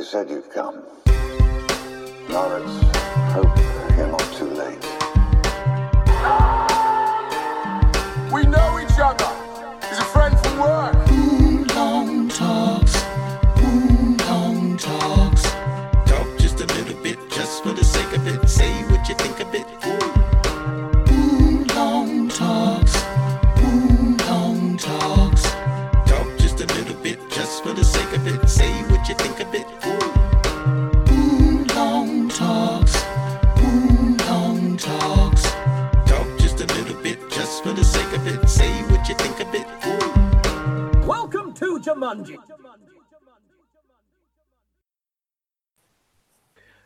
You said you'd come. Now let's hope you're not too late.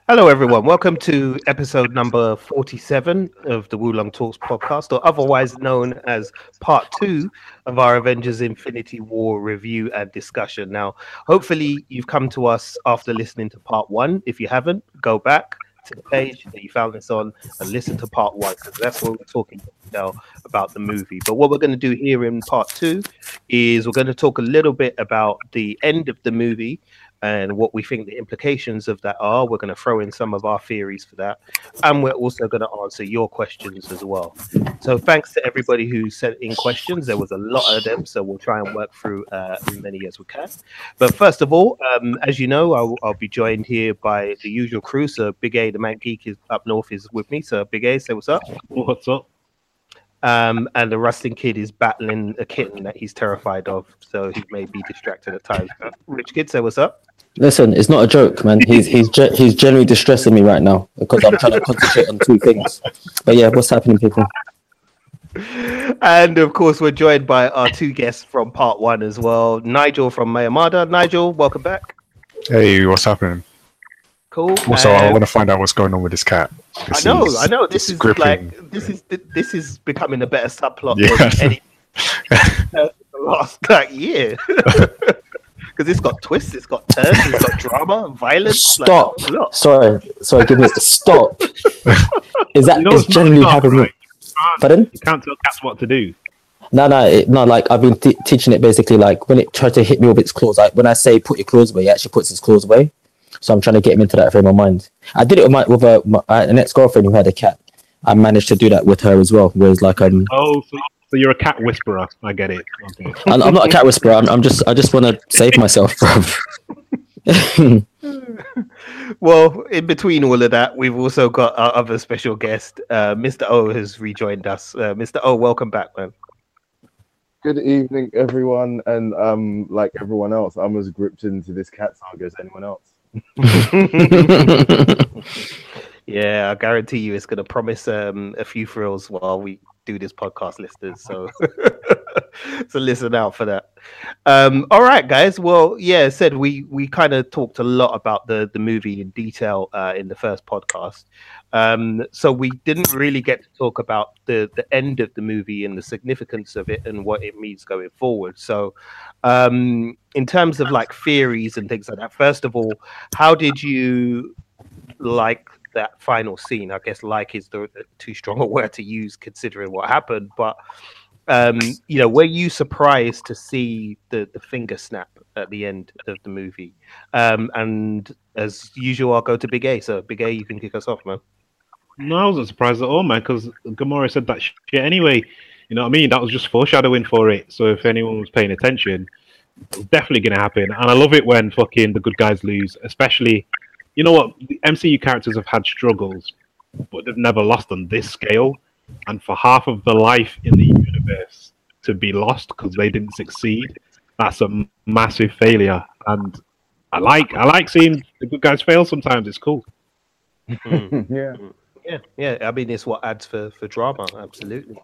Hello, everyone. Welcome to episode number 47 of the Wulong Talks podcast, or otherwise known as part two of our Avengers Infinity War review and discussion. Now, hopefully, you've come to us after listening to part one. If you haven't, go back to the page that you found this on and listen to part one because that's what we're talking now about the movie. But what we're going to do here in part two is we're going to talk a little bit about the end of the movie and what we think the implications of that are. We're going to throw in some of our theories for that, and we're also going to answer your questions as well. So, thanks to everybody who sent in questions. There was a lot of them, so we'll try and work through uh, as many as we can. But first of all, um, as you know, I'll, I'll be joined here by the usual crew. So, Big A, the Mount Geek, is up north, is with me. So, Big A, say what's up. What's up? Um, and the Rusting Kid is battling a kitten that he's terrified of, so he may be distracted at times. Rich Kid, say what's up. Listen, it's not a joke, man. He's he's ge- he's generally distressing me right now because I'm trying to concentrate on two things. But yeah, what's happening, people? And of course, we're joined by our two guests from part one as well. Nigel from Mayamada. Nigel, welcome back. Hey, what's happening? Cool. Also, I want to find out what's going on with this cat. I know, is- I know. This is gripping. like this is this is becoming a better subplot Yeah. than any the last like year. Because it's got twists, it's got turns, it's got drama, violence. like, Stop. a lot. Sorry, sorry. Give me stop. Is that You know is generally stop, happening? right? You can't- Pardon? You can't tell cats what to do. No, no, it, no. Like I've been t- teaching it basically. Like when it tries to hit me with its claws, like when I say put your claws away, it actually puts its claws away. So I'm trying to get him into that frame of mind. I did it with my with a, my, uh, an ex girlfriend who had a cat. I managed to do that with her as well. Whereas like um, Oh, so, so you're a cat whisperer. I get it. Okay. I'm, I'm not a cat whisperer. I'm, I'm just I just want to save myself, bro. Well, in between all of that, we've also got our other special guest, uh, Mr. O, has rejoined us. Uh, Mr. O, welcome back, man. Good evening, everyone, and um, like everyone else, I'm as gripped into this cat saga as anyone else. yeah, I guarantee you it's going to promise um, a few thrills while we do this podcast, listeners. So, so listen out for that. Um, all right, guys. Well, yeah, said we we kind of talked a lot about the the movie in detail uh, in the first podcast. Um, so we didn't really get to talk about the the end of the movie and the significance of it and what it means going forward. So, um, in terms of like theories and things like that, first of all, how did you like that final scene? I guess like is the the too strong a word to use considering what happened, but um, you know, were you surprised to see the, the finger snap at the end of the movie? Um, and as usual, I'll go to Big A. So, Big A, you can kick us off, man. No, I wasn't surprised at all, man, because Gamora said that shit anyway. You know what I mean? That was just foreshadowing for it. So if anyone was paying attention, it's definitely going to happen. And I love it when fucking the good guys lose, especially, you know what? The MCU characters have had struggles, but they've never lost on this scale. And for half of the life in the universe to be lost because they didn't succeed, that's a m- massive failure. And I like I like seeing the good guys fail sometimes. It's cool. yeah. Yeah, yeah. I mean, it's what adds for for drama. Absolutely.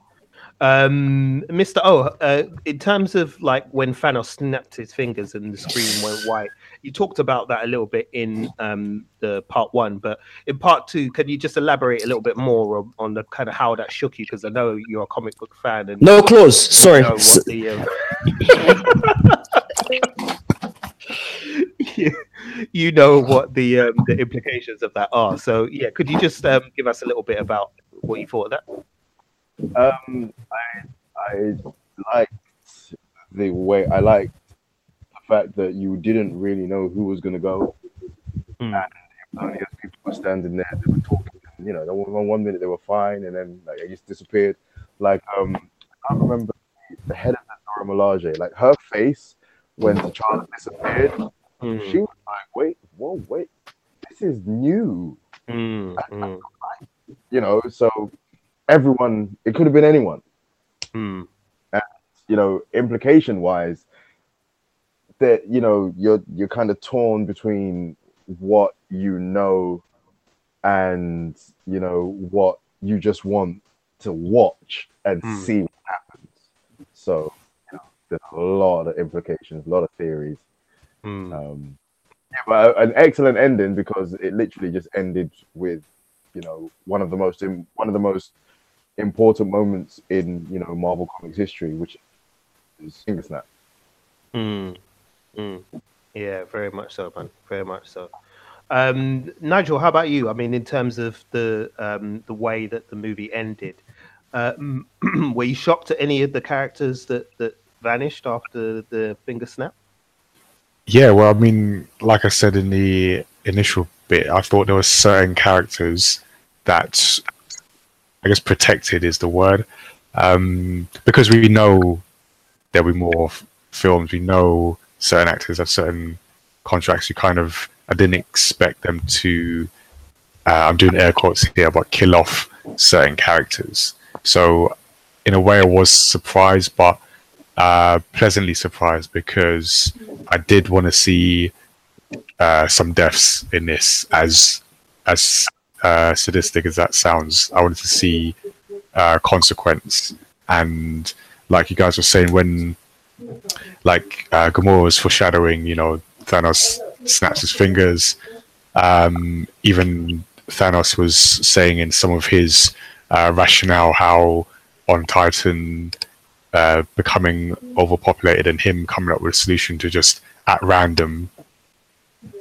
Um, Mr. Oh, uh, in terms of like when Thanos snapped his fingers and the screen went white, you talked about that a little bit in um, the part one, but in part two, can you just elaborate a little bit more on, on the kind of how that shook you? Because I know you're a comic book fan and no claws. Sorry. you know what the, um, you, you know what the um, the implications of that are. So yeah, could you just um, give us a little bit about what you thought of that? Um, I I liked the way I liked the fact that you didn't really know who was gonna go. Hmm. and only as people were standing there, they were talking. You know, one, one minute they were fine, and then like they just disappeared. Like um, I remember the head of the Dora Milaje, like her face when the child disappeared. Hmm. She was like, "Wait, whoa, wait, this is new." Hmm. You know, so everyone, it could have been anyone. Hmm. you know, implication wise, that you know, you're you're kind of torn between what you know and you know what you just want to watch and Hmm. see what happens. So you know, there's a lot of implications, a lot of theories. Hmm. Um, yeah, but an excellent ending because it literally just ended with, you know, one of the most im- one of the most important moments in you know Marvel Comics history, which is Finger Snap. Mm. Mm. Yeah, very much so, man. Very much so. Um, Nigel, how about you? I mean, in terms of the um, the way that the movie ended, uh, were you shocked at any of the characters that, that vanished after the finger snap? Yeah, well, I mean, like I said in the initial bit, I thought there were certain characters that I guess protected is the word. Um, because we know there'll be more f- films, we know certain actors have certain contracts. You kind of, I didn't expect them to, uh, I'm doing air quotes here, but kill off certain characters. So, in a way, I was surprised, but uh, pleasantly surprised because I did want to see uh, some deaths in this. As as uh, sadistic as that sounds, I wanted to see uh, consequence. And like you guys were saying, when like uh, Gamora was foreshadowing, you know, Thanos snaps his fingers. Um, even Thanos was saying in some of his uh, rationale how on Titan uh, becoming overpopulated and him coming up with a solution to just at random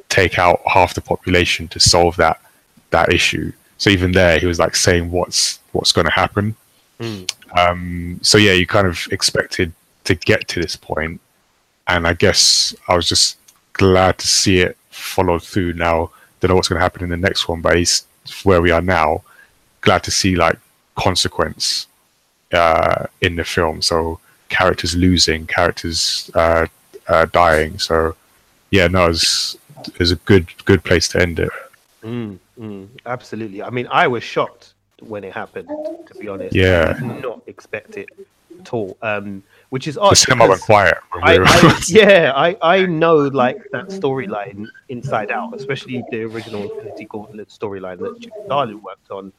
take out half the population to solve that that issue. So even there, he was like saying what's what's going to happen. Mm. Um, so yeah, you kind of expected to get to this point, and I guess I was just glad to see it followed through. Now, don't know what's going to happen in the next one, but it's where we are now. Glad to see like consequence uh, in the film. So characters losing, characters uh, uh, dying. So yeah, no, it's it's a good good place to end it. Mm, mm, absolutely. I mean, I was shocked when it happened. To be honest, Yeah. I did not expect it at all. Um, which is The odd. cinema went quiet. I, I, yeah, I, I know like that storyline inside out, especially the original Infinity Gauntlet storyline that Starlin worked on.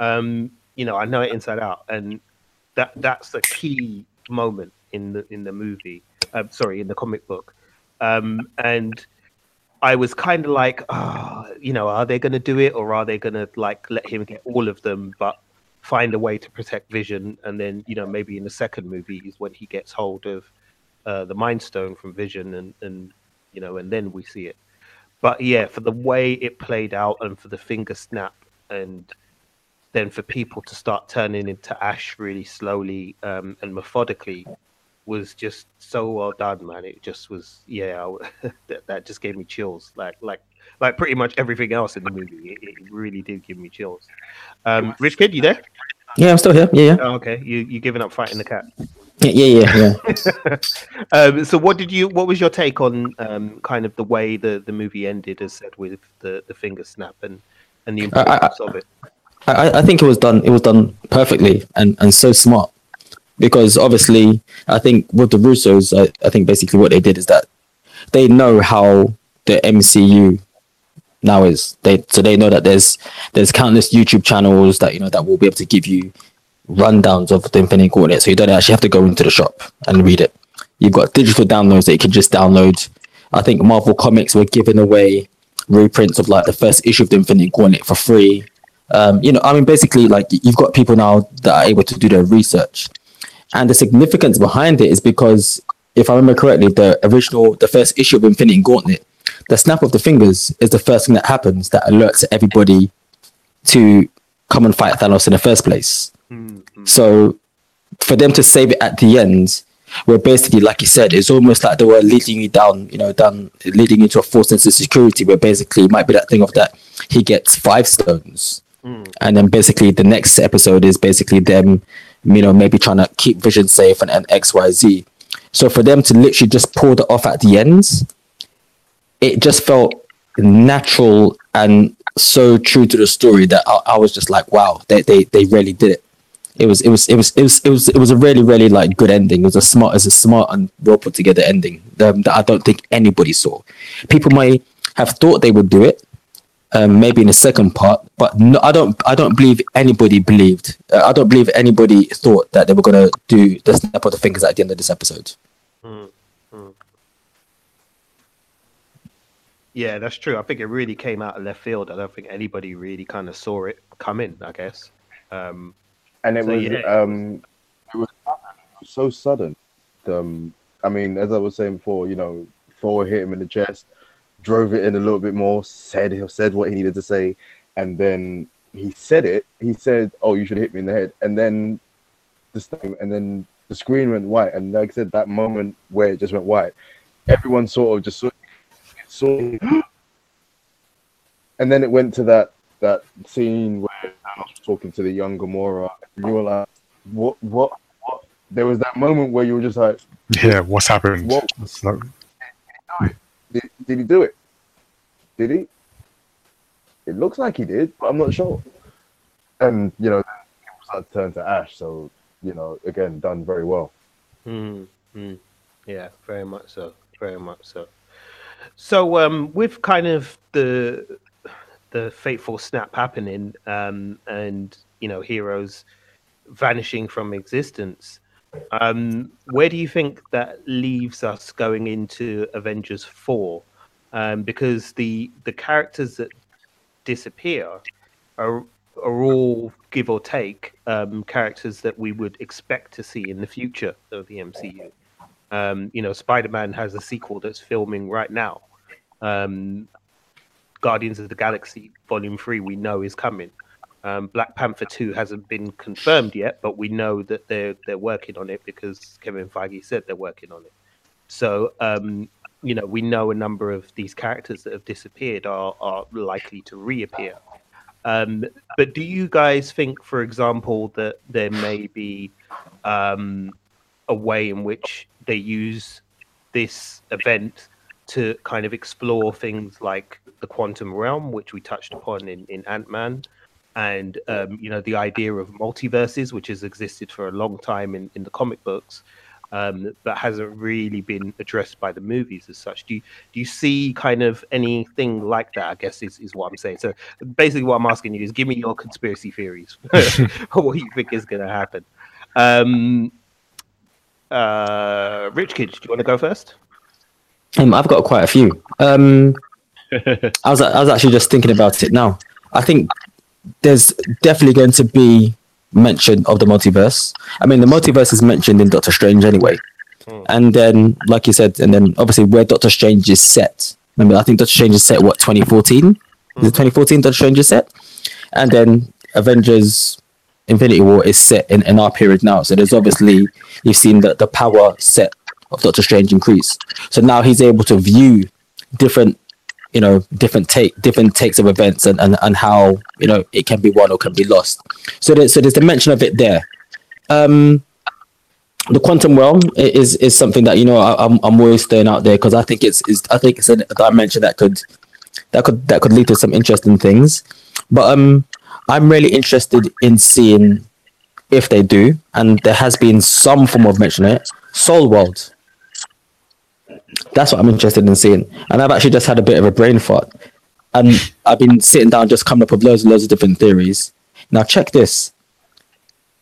Um, you know, I know it inside out, and that that's the key moment in the in the movie. Um, sorry, in the comic book, um, and I was kind of like, ah, you know, are they going to do it, or are they going to like let him get all of them, but find a way to protect Vision, and then you know maybe in the second movie is when he gets hold of uh, the Mind Stone from Vision, and and you know, and then we see it. But yeah, for the way it played out, and for the finger snap, and then for people to start turning into ash really slowly um, and methodically was just so well done, man. It just was, yeah, I- that, that just gave me chills. Like, like, like pretty much everything else in the movie, it, it really did give me chills. Um, Rich Kid, you there? Yeah, I'm still here. Yeah, yeah, Oh, okay, you you giving up fighting the cat? yeah, yeah, yeah. yeah. um, so, what did you? What was your take on um, kind of the way the, the movie ended, as said with the, the finger snap and and the I- I- of it? I, I think it was done. It was done perfectly and, and so smart, because obviously, I think with the Russos, I, I think basically what they did is that they know how the MCU now is. They so they know that there's there's countless YouTube channels that you know that will be able to give you rundowns of the Infinity Gauntlet, so you don't actually have to go into the shop and read it. You've got digital downloads that you can just download. I think Marvel Comics were giving away reprints of like the first issue of the Infinity Gauntlet for free. Um, you know, I mean, basically, like you've got people now that are able to do their research, and the significance behind it is because, if I remember correctly, the original, the first issue of Infinity Gauntlet, the snap of the fingers is the first thing that happens that alerts everybody to come and fight Thanos in the first place. Hmm, hmm. So, for them to save it at the end, where basically, like you said, it's almost like they were leading you down, you know, down leading you to a false sense of security, where basically it might be that thing of that he gets five stones, hmm. and then basically the next episode is basically them, you know, maybe trying to keep Vision safe and, and X Y Z. So for them to literally just pull that off at the ends, it just felt natural and so true to the story that I, I was just like, wow, they, they they really did it. It was it was it was it was it was it was a really really like good ending. It was a smart, it's a smart and well put together ending um, that I don't think anybody saw. People may have thought they would do it, um, maybe in the second part, but no, I don't I don't believe anybody believed. Uh, I don't believe anybody thought that they were gonna do the snap of the fingers at the end of this episode. Yeah, that's true. I think it really came out of left field. I don't think anybody really kind of saw it coming. I guess. Um, and it So, was yeah. um it was, so sudden um i mean as i was saying before you know thor hit him in the chest drove it in a little bit more said said what he needed to say and then he said it he said oh you should hit me in the head and then this thing and then the screen went white and like i said that moment where it just went white everyone sort of just saw, saw and then it went to that that scene where Thanos was talking to the young Gamora, and you were like, "What? What? What?" There was that moment where you were just like, Yeah, what's happened? What? It's like, "Did, did he do it? Did he?" It looks like he did, but I'm not sure. And you know, people started to turn to Ash, so you know, again, done very well. Mm, mm. Yeah, very much so. Very much so. So, um, with kind of the the fateful snap happening, um, and you know, heroes vanishing from existence, um, where do you think that leaves us going into Avengers Four? Um, because the the characters that disappear are are all give or take um, characters that we would expect to see in the future of the MCU. Um, you know, Spider Man has a sequel that's filming right now. Um, Guardians of the Galaxy Volume Three, we know is coming. Um, Black Panther Two hasn't been confirmed yet, but we know that they're they're working on it because Kevin Feige said they're working on it. So, um, you know, we know a number of these characters that have disappeared are are likely to reappear. Um, but do you guys think, for example, that there may be um, a way in which they use this event to kind of explore things like the quantum realm, which we touched upon in, in Ant Man, and um, you know the idea of multiverses, which has existed for a long time in, in the comic books, um, but hasn't really been addressed by the movies as such. Do you do you see kind of anything like that? I guess is, is what I'm saying. So basically, what I'm asking you is give me your conspiracy theories what you think is going to happen. Um, uh, Rich Kids, do you want to go first? Um, I've got quite a few. Um, I was I was actually just thinking about it now. I think there's definitely going to be mention of the multiverse. I mean, the multiverse is mentioned in Doctor Strange anyway, and then like you said, and then obviously where Doctor Strange is set. Remember, I think Doctor Strange is set what 2014. Is it 2014? Doctor Strange is set, and then Avengers. Infinity War is set in, in our period now, so there's obviously you've seen that the power set of Doctor Strange increase. So now he's able to view different, you know, different take different takes of events and, and, and how you know it can be won or can be lost. So there's so there's the mention of it there. Um, the quantum realm is is something that you know I, I'm I'm always staying out there because I think it's is I think it's a dimension that could that could that could lead to some interesting things. But um, I'm really interested in seeing if they do, and there has been some form of mention of it. Soul World. That's what I'm interested in seeing, and I've actually just had a bit of a brain fart, and I've been sitting down just coming up with loads and loads of different theories. Now check this.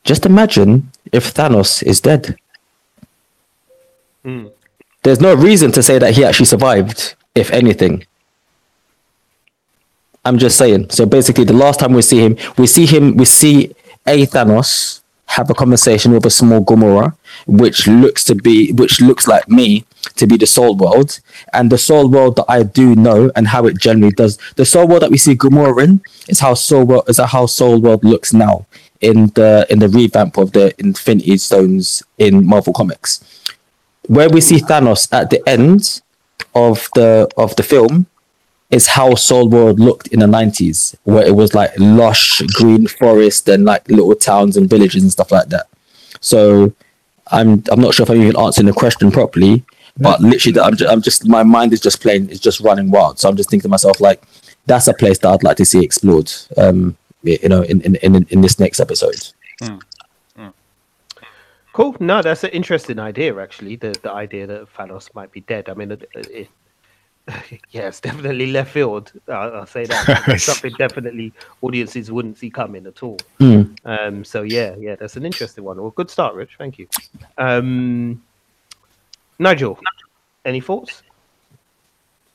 Just imagine if Thanos is dead. Mm. There's no reason to say that he actually survived, if anything. I'm just saying. So basically, the last time we see him, we see him, we see a Thanos have a conversation with a small Gamora, which looks to be, which looks like me to be the Soul World, and the Soul World that I do know and how it generally does. The Soul World that we see Gamora in is how Soul World is that how Soul World looks now in the in the revamp of the Infinity Stones in Marvel Comics. where we see Thanos at the end of the of the film is how Soul World looked in the nineties, where it was like lush green forest and like little towns and villages and stuff like that. So I'm I'm not sure if I'm even answering the question properly, but literally I'm just, I'm just my mind is just playing is just running wild. So I'm just thinking to myself like that's a place that I'd like to see explored. Um, you know, in in in, in this next episode. Cool. No, that's an interesting idea, actually. The the idea that Thanos might be dead. I mean, it, it, yeah, it's definitely left field. I'll, I'll say that. Something definitely audiences wouldn't see coming at all. Mm. Um, so yeah, yeah, that's an interesting one. Well, good start, Rich. Thank you. Um, Nigel, any thoughts?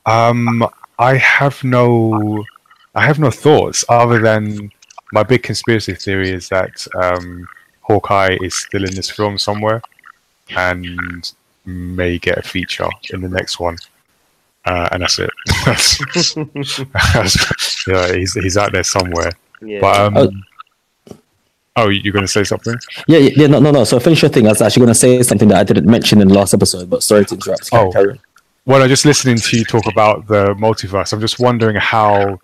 Um, I have no, I have no thoughts other than my big conspiracy theory is that um, Hawkeye is still in this film somewhere, and may get a feature in the next one. Uh, and that's it. that's, that's- yeah, he's he's out there somewhere. Yeah. But um, Oh. oh, you're going to say something? Yeah, yeah, yeah, no, no, no. So finish your thing. I was actually going to say something that I didn't mention in the last episode, but sorry to interrupt. Carry- Oh. carry. Well, I'm just listening to you talk about the multiverse. I'm just wondering how,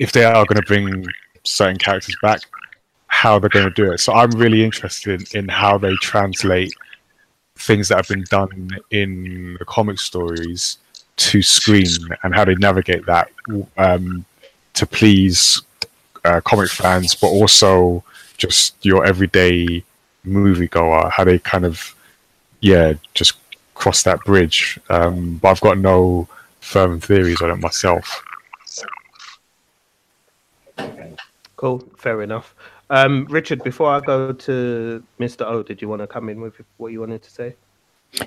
if they are going to bring certain characters back, how they're going to do it. So I'm really interested in how they translate things that have been done in the comic stories to screen and how they navigate that um, to please uh, comic fans, but also just your everyday moviegoer. How they kind of, yeah, just cross that bridge. Um, but I've got no firm theories on it myself. Cool. Fair enough. Um, Richard, before I go to Mr. O, did you want to come in with what you wanted to say?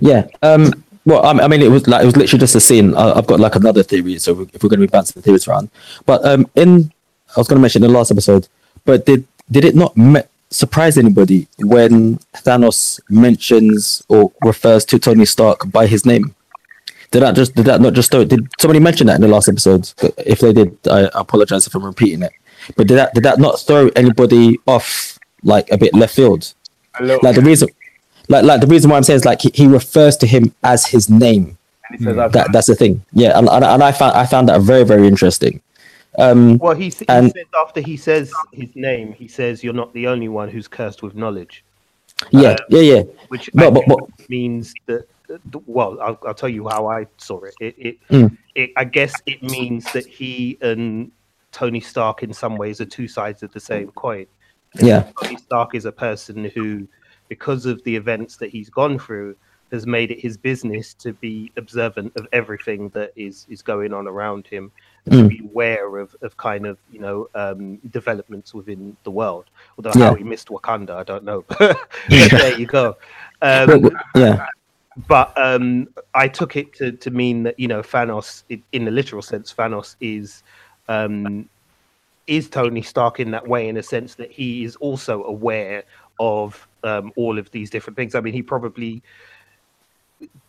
Yeah. Um. Well, I, mean, it was like it was literally just a scene. I've got like another theory, so if we're going to be bouncing the theories around, but um, in I was going to mention in the last episode, but did did it not me- surprise anybody when Thanos mentions or refers to Tony Stark by his name? Did that just did that not just did somebody mention that in the last episode? If they did, I apologize if I'm repeating it. But did that did that not throw anybody off like a bit left field? Like the reason, like like the reason why I'm saying is like he, he refers to him as his name. And he says, I've That that's the thing. Yeah, and, and, and I found I found that very very interesting. Um, Well, he, he And- says after he says his name, he says, "You're not the only one who's cursed with knowledge," yeah, yeah, yeah. which I but- but- means that. that- Well, I'll, I'll tell you how I saw it. It, it, Mm. it. I guess it means that he and Tony Stark, in some ways, are two sides of the same coin. Yeah. Tony Stark is a person who, because of the events that he's gone through, has made it his business to be observant of everything that is is going on around him, and to Mm. be aware of, of kind of you know um, developments within the world. Although Yeah. how he missed Wakanda, I don't know. but there you go. Um, yeah, but um, I took it to, to mean that you know Thanos, in the literal sense, Thanos is um, is Tony Stark in that way, in a sense that he is also aware of um, all of these different things. I mean, he probably,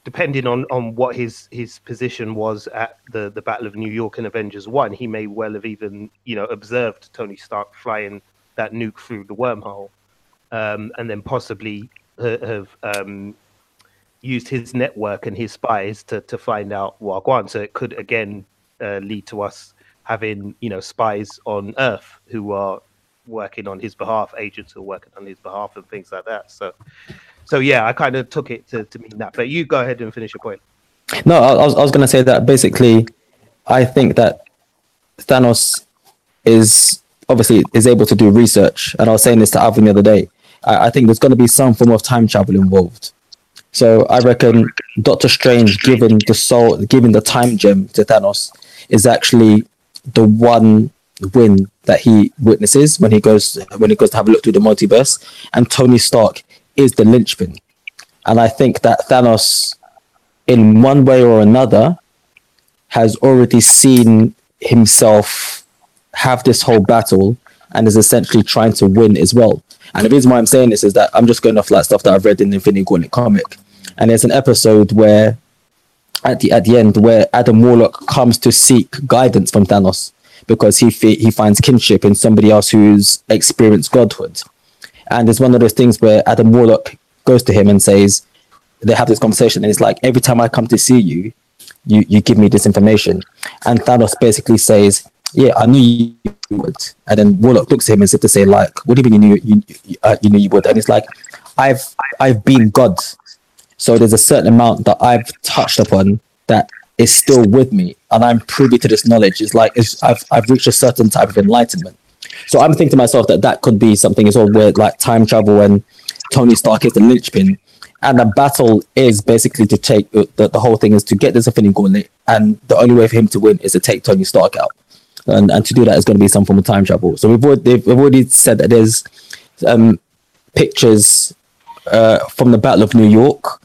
depending on on what his his position was at the the Battle of New York and Avengers One, he may well have even you know observed Tony Stark flying that nuke through the wormhole, um, and then possibly have. Um, used his network and his spies to, to find out Wagwan. So it could again uh, lead to us having you know spies on Earth who are working on his behalf, agents who are working on his behalf, and things like that. So, so yeah, I kind of took it to, to mean that. But you go ahead and finish your point. no, I, was I was gonna say that basically, I think that Thanos is obviously is able to do research, and I was saying this to Alvin the other day. I, I think there's going to be some form of time travel involved. So I reckon Doctor Strange giving the soul, giving the time gem to Thanos, is actually the one win that he witnesses when he goes when he goes to have a look through the multiverse, and Tony Stark is the linchpin. And I think that Thanos, in one way or another, has already seen himself have this whole battle and is essentially trying to win as well. And the reason why I'm saying this is that I'm just going off like stuff that I've read in the Infinity Gauntlet comic. And there's an episode where at the at the end where Adam Warlock comes to seek guidance from Thanos because he fe- he finds kinship in somebody else who's experienced godhood. And it's one of those things where Adam Warlock goes to him and says, they have this conversation, and it's like every time I come to see you, you you give me this information, and Thanos basically says, "Yeah, I knew you would," and then Warlock looks at him as if to say, "Like, what do you mean you knew you you, uh, you knew you would?" And it's like, "I've I've been God, so there's a certain amount that I've touched upon that is still with me, and I'm privy to this knowledge. It's like it's, I've I've reached a certain type of enlightenment." So I'm thinking to myself that that could be something as well, where like time travel and Tony Stark is the linchpin, and the battle is basically to take uh, the, the whole thing is to get this Infinity Gauntlet, and the only way for him to win is to take Tony Stark out, and and to do that is going to be some form of time travel. So we've already, we've already said that there's um, pictures uh, from the Battle of New York.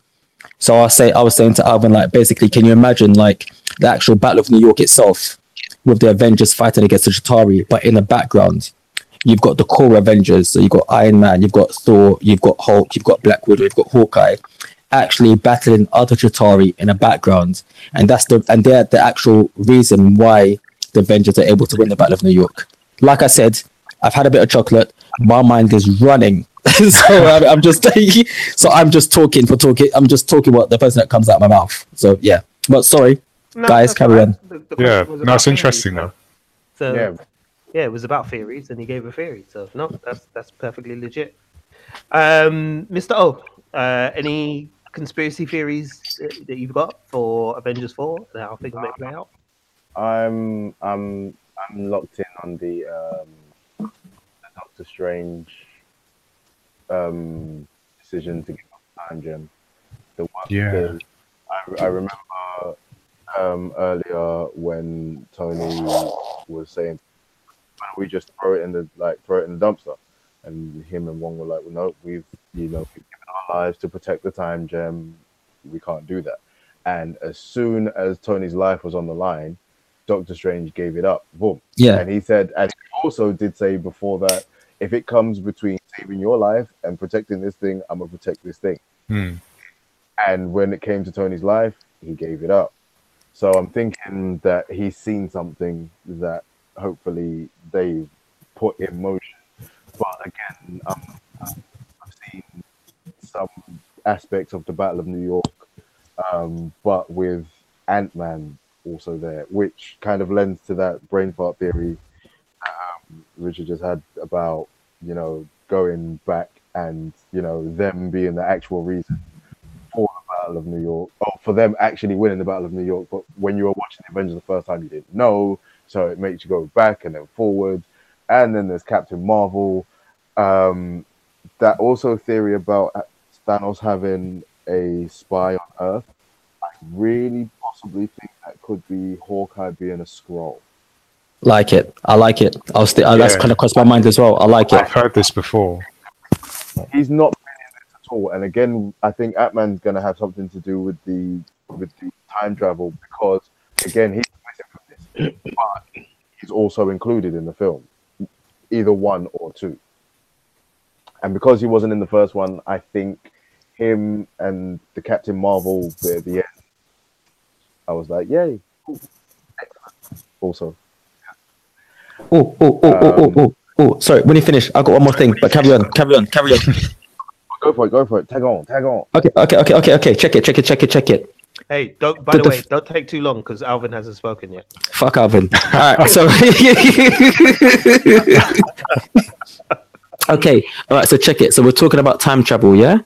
So I say I was saying to Alvin like basically, can you imagine like the actual Battle of New York itself with the Avengers fighting against the Chitauri, but in the background you've got the core Avengers. So you've got Iron Man, you've got Thor, you've got Hulk, you've got Black Widow, you've got Hawkeye, actually battling other Chitauri in the background, and that's the and they're the actual reason why the Avengers are able to win the Battle of New York. Like I said, I've had a bit of chocolate. My mind is running. so I'm, I'm just so I'm just talking for talking. I'm just talking what the person that comes out of my mouth. So yeah, but sorry, No, guys, that's carry all on. The- the Yeah, was no, it's interesting so- though. So Yeah. yeah. it was about theories, and he gave a theory. So no, that's that's perfectly legit. Um, Mr. O, uh, any conspiracy theories that that you've got for Avengers Four and how things may play out? I'm I'm I'm locked in on the um, the Doctor Strange um, decision to give up time gem. The one Yeah. the- I, I remember um, earlier when Tony was saying, "Why don't we just throw it in the like throw it in the dumpster?" And him and Wong were like, "Well, no, we've you know we've given our lives to protect the time gem. We can't do that." And as soon as Tony's life was on the line, Doctor Strange gave it up. Boom. Yeah. And he said, and he also did say before that, if it comes between saving your life and protecting this thing, I'm gonna protect this thing. Hmm. And when it came to Tony's life, he gave it up. So I'm thinking that he's seen something that hopefully they put in motion. But again, um, I've seen some aspects of the Battle of New York, um, but with Ant Man also there, which kind of lends to that brain fart theory um, Richard just had about you know going back and you know them being the actual reason for the Battle of New York, or for them actually winning the Battle of New York. But when you were watching the Avengers the first time, you didn't know, so it makes you go back and then forward. And then there's Captain Marvel. Um, that also theory about Thanos having a spy on Earth. I really possibly think that could be Hawkeye being a Skrull. Like it. I like it. I'll stay. Uh, That's kind of crossed my mind as well. I like it. I've heard this before. he's not in this at all. And again, I think Ant Man's going to have something to do with the with the time travel because again, he's missing from this, but he's also included in the film, either one or two. And because he wasn't in the first one, I think him and the Captain Marvel bit at the end, I was like, yay. Also, Oh, oh, oh, oh, oh, Um, oh, oh. Sorry, when you finish, I got one more thing. But carry on, carry on, carry on. go for it, go for it. Tag on, tag on. Okay, okay, okay, okay, okay. Check it, check it, check it, check it. Hey, don't. By The- the, the way, f- don't take too long because Alvin hasn't spoken yet. Fuck Alvin. All right, so. okay, all right. So check it. So we're talking about time travel, yeah,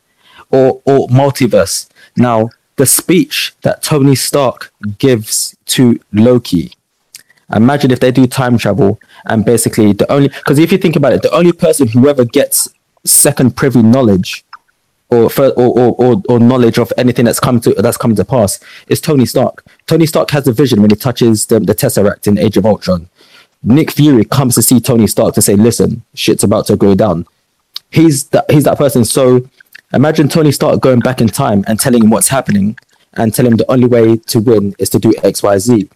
or or multiverse. Now, the speech that Tony Stark gives to Loki. Imagine if they do time travel and basically the only because if you think about it, the only person who ever gets second privy knowledge or, or, or, or, knowledge of anything that's come to that's come to pass is Tony Stark. Tony Stark has a vision when he touches the, the Tesseract in Age of Ultron. Nick Fury comes to see Tony Stark to say, "Listen, shit's about to go down." He's that he's that person. So imagine Tony Stark going back in time and telling him what's happening and telling him the only way to win is to do X, Y, Z.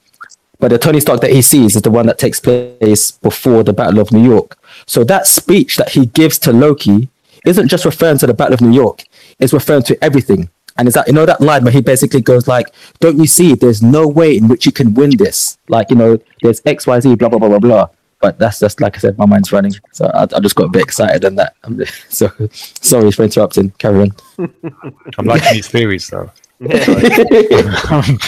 But the Tony Stark that he sees is the one that takes place before the Battle of New York. So that speech that he gives to Loki isn't just referring to the Battle of New York, it's referring to everything. And is that you know that line where he basically goes like, Don't you see there's no way in which you can win this? Like, you know, there's X, Y, Z, blah, blah, blah, blah, blah. but that's just like I said, my mind's running, so I, I just got a bit excited on that. I'm just- so sorry for interrupting. Carry on. I'm liking these theories though.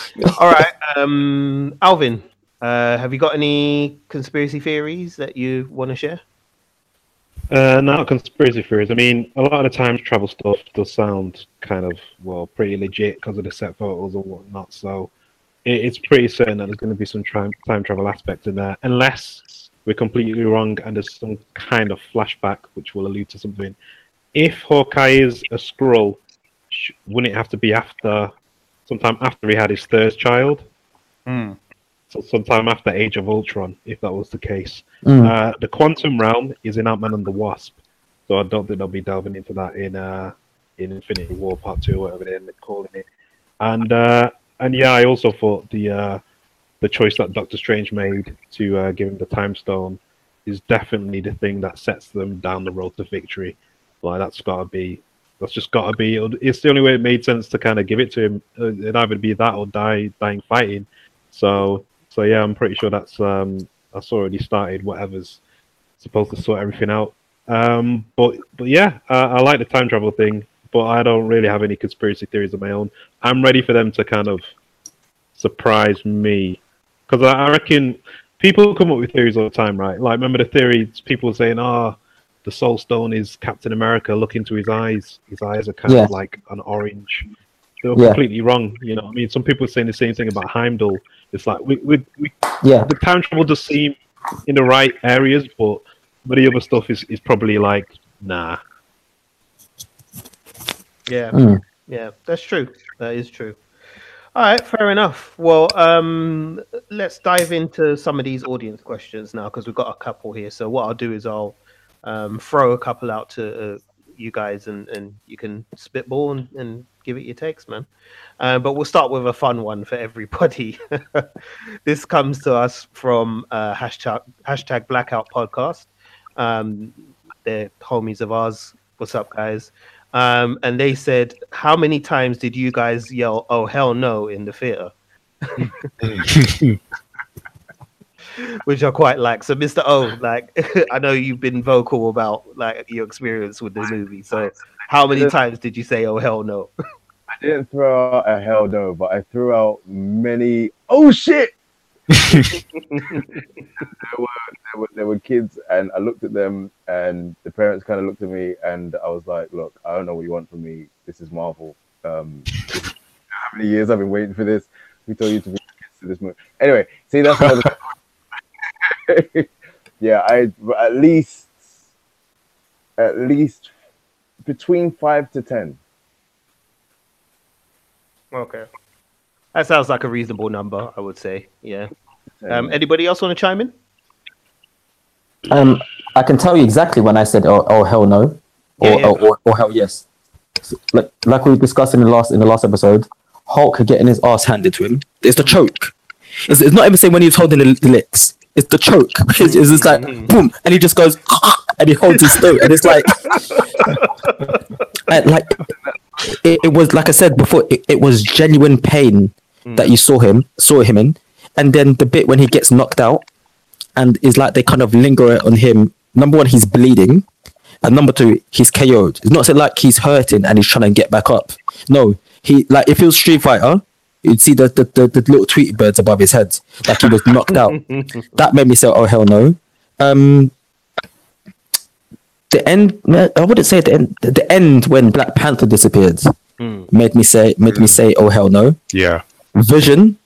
All right, um, Alvin, uh, have you got any conspiracy theories that you want to share? Uh, not conspiracy theories. I mean, a lot of the time travel stuff does sound kind of well pretty legit because of the set photos and whatnot. So it, it's pretty certain that there's going to be some time time travel aspect in there, unless we're completely wrong and there's some kind of flashback which will allude to something. If Hawkeye is a Skrull, sh- wouldn't it have to be after, sometime after he had his third child? Hmm. So sometime after Age of Ultron, if that was the case. Mm. Uh, the Quantum Realm is in Ant Man and the Wasp, so I don't think they'll be delving into that in uh, in Infinity War Part Two, or whatever they're calling it. And uh, and yeah, I also thought the uh, the choice that Doctor Strange made to uh, give him the Time Stone is definitely the thing that sets them down the road to victory. Like that's got to be. That's just got to be. It's the only way it made sense to kind of give it to him. Uh, It'd either be that or die dying fighting. So so yeah, I'm pretty sure that's um that's already started. Whatever's supposed to sort everything out. Um, but but yeah, I like the time travel thing, but I don't really have any conspiracy theories of my own. I'm ready for them to kind of surprise me because I, I reckon people come up with theories all the time, right? Like remember the theories people saying, "Ah, the Soul Stone is Captain America. Look into his eyes. His eyes are kind Yeah. of like an orange." They were Yeah. completely wrong. You know, I mean, some people are saying the same thing about Heimdall. It's like we, we, we Yeah, the time travel does seem in the right areas, but but the other stuff is, is probably like nah. Yeah, Mm. yeah, that's true. That is true. All right, fair enough. Well, um, let's dive into some of these audience questions now because we've got a couple here. So what I'll do is I'll um, throw a couple out to uh, you guys, and, and you can spitball and, and give it your takes, man. Uh, but we'll start with a fun one for everybody. this comes to us from uh, hashtag hashtag Blackout Podcast. Um, they're homies of ours. What's up, guys? Um, and they said, "How many times did you guys yell, oh hell no' in the theater?" Which I quite like. So, Mr. O, like, I know you've been vocal about like your experience with the movie. So, how many times did you say, "Oh hell no"? I didn't throw out a hell no, but I threw out many. Oh shit! there were there were there were kids, and I looked at them, and the parents kind of looked at me, and I was like, "Look, I don't know what you want from me. This is Marvel. Um, how many years I've been waiting for this? We told you to be to this movie. Anyway, see that's another. yeah, I at least at least between five to ten. Okay, that sounds like a reasonable number. I would say. Yeah. Um, anybody else want to chime in? um, I can tell you exactly when I said oh, oh hell no, or, Yeah, yeah. Or, or, or hell yes. So, like like we discussed in the last in the last episode, Hulk getting his ass handed to him. It's the choke. It's, it's not even saying when he was holding the, the lips. It's the choke. It's, it's just like mm. boom, and he just goes ah, and he holds his throat, and it's like, and, like it, it was like I said before. It, it was genuine pain mm. that you saw him saw him in, and then the bit when he gets knocked out, and is like they kind of linger on him. Number one, he's bleeding, and number two, he's KO'd. It's not so like he's hurting and he's trying to get back up. No, he like if it was Street Fighter, you'd see the the, the, the little tweet birds above his head, like he was knocked out. that made me say, "Oh hell no." Um, the end. I wouldn't say the end. The end when Black Panther disappeared hmm. made me say made me say, "Oh hell no." Yeah. Vision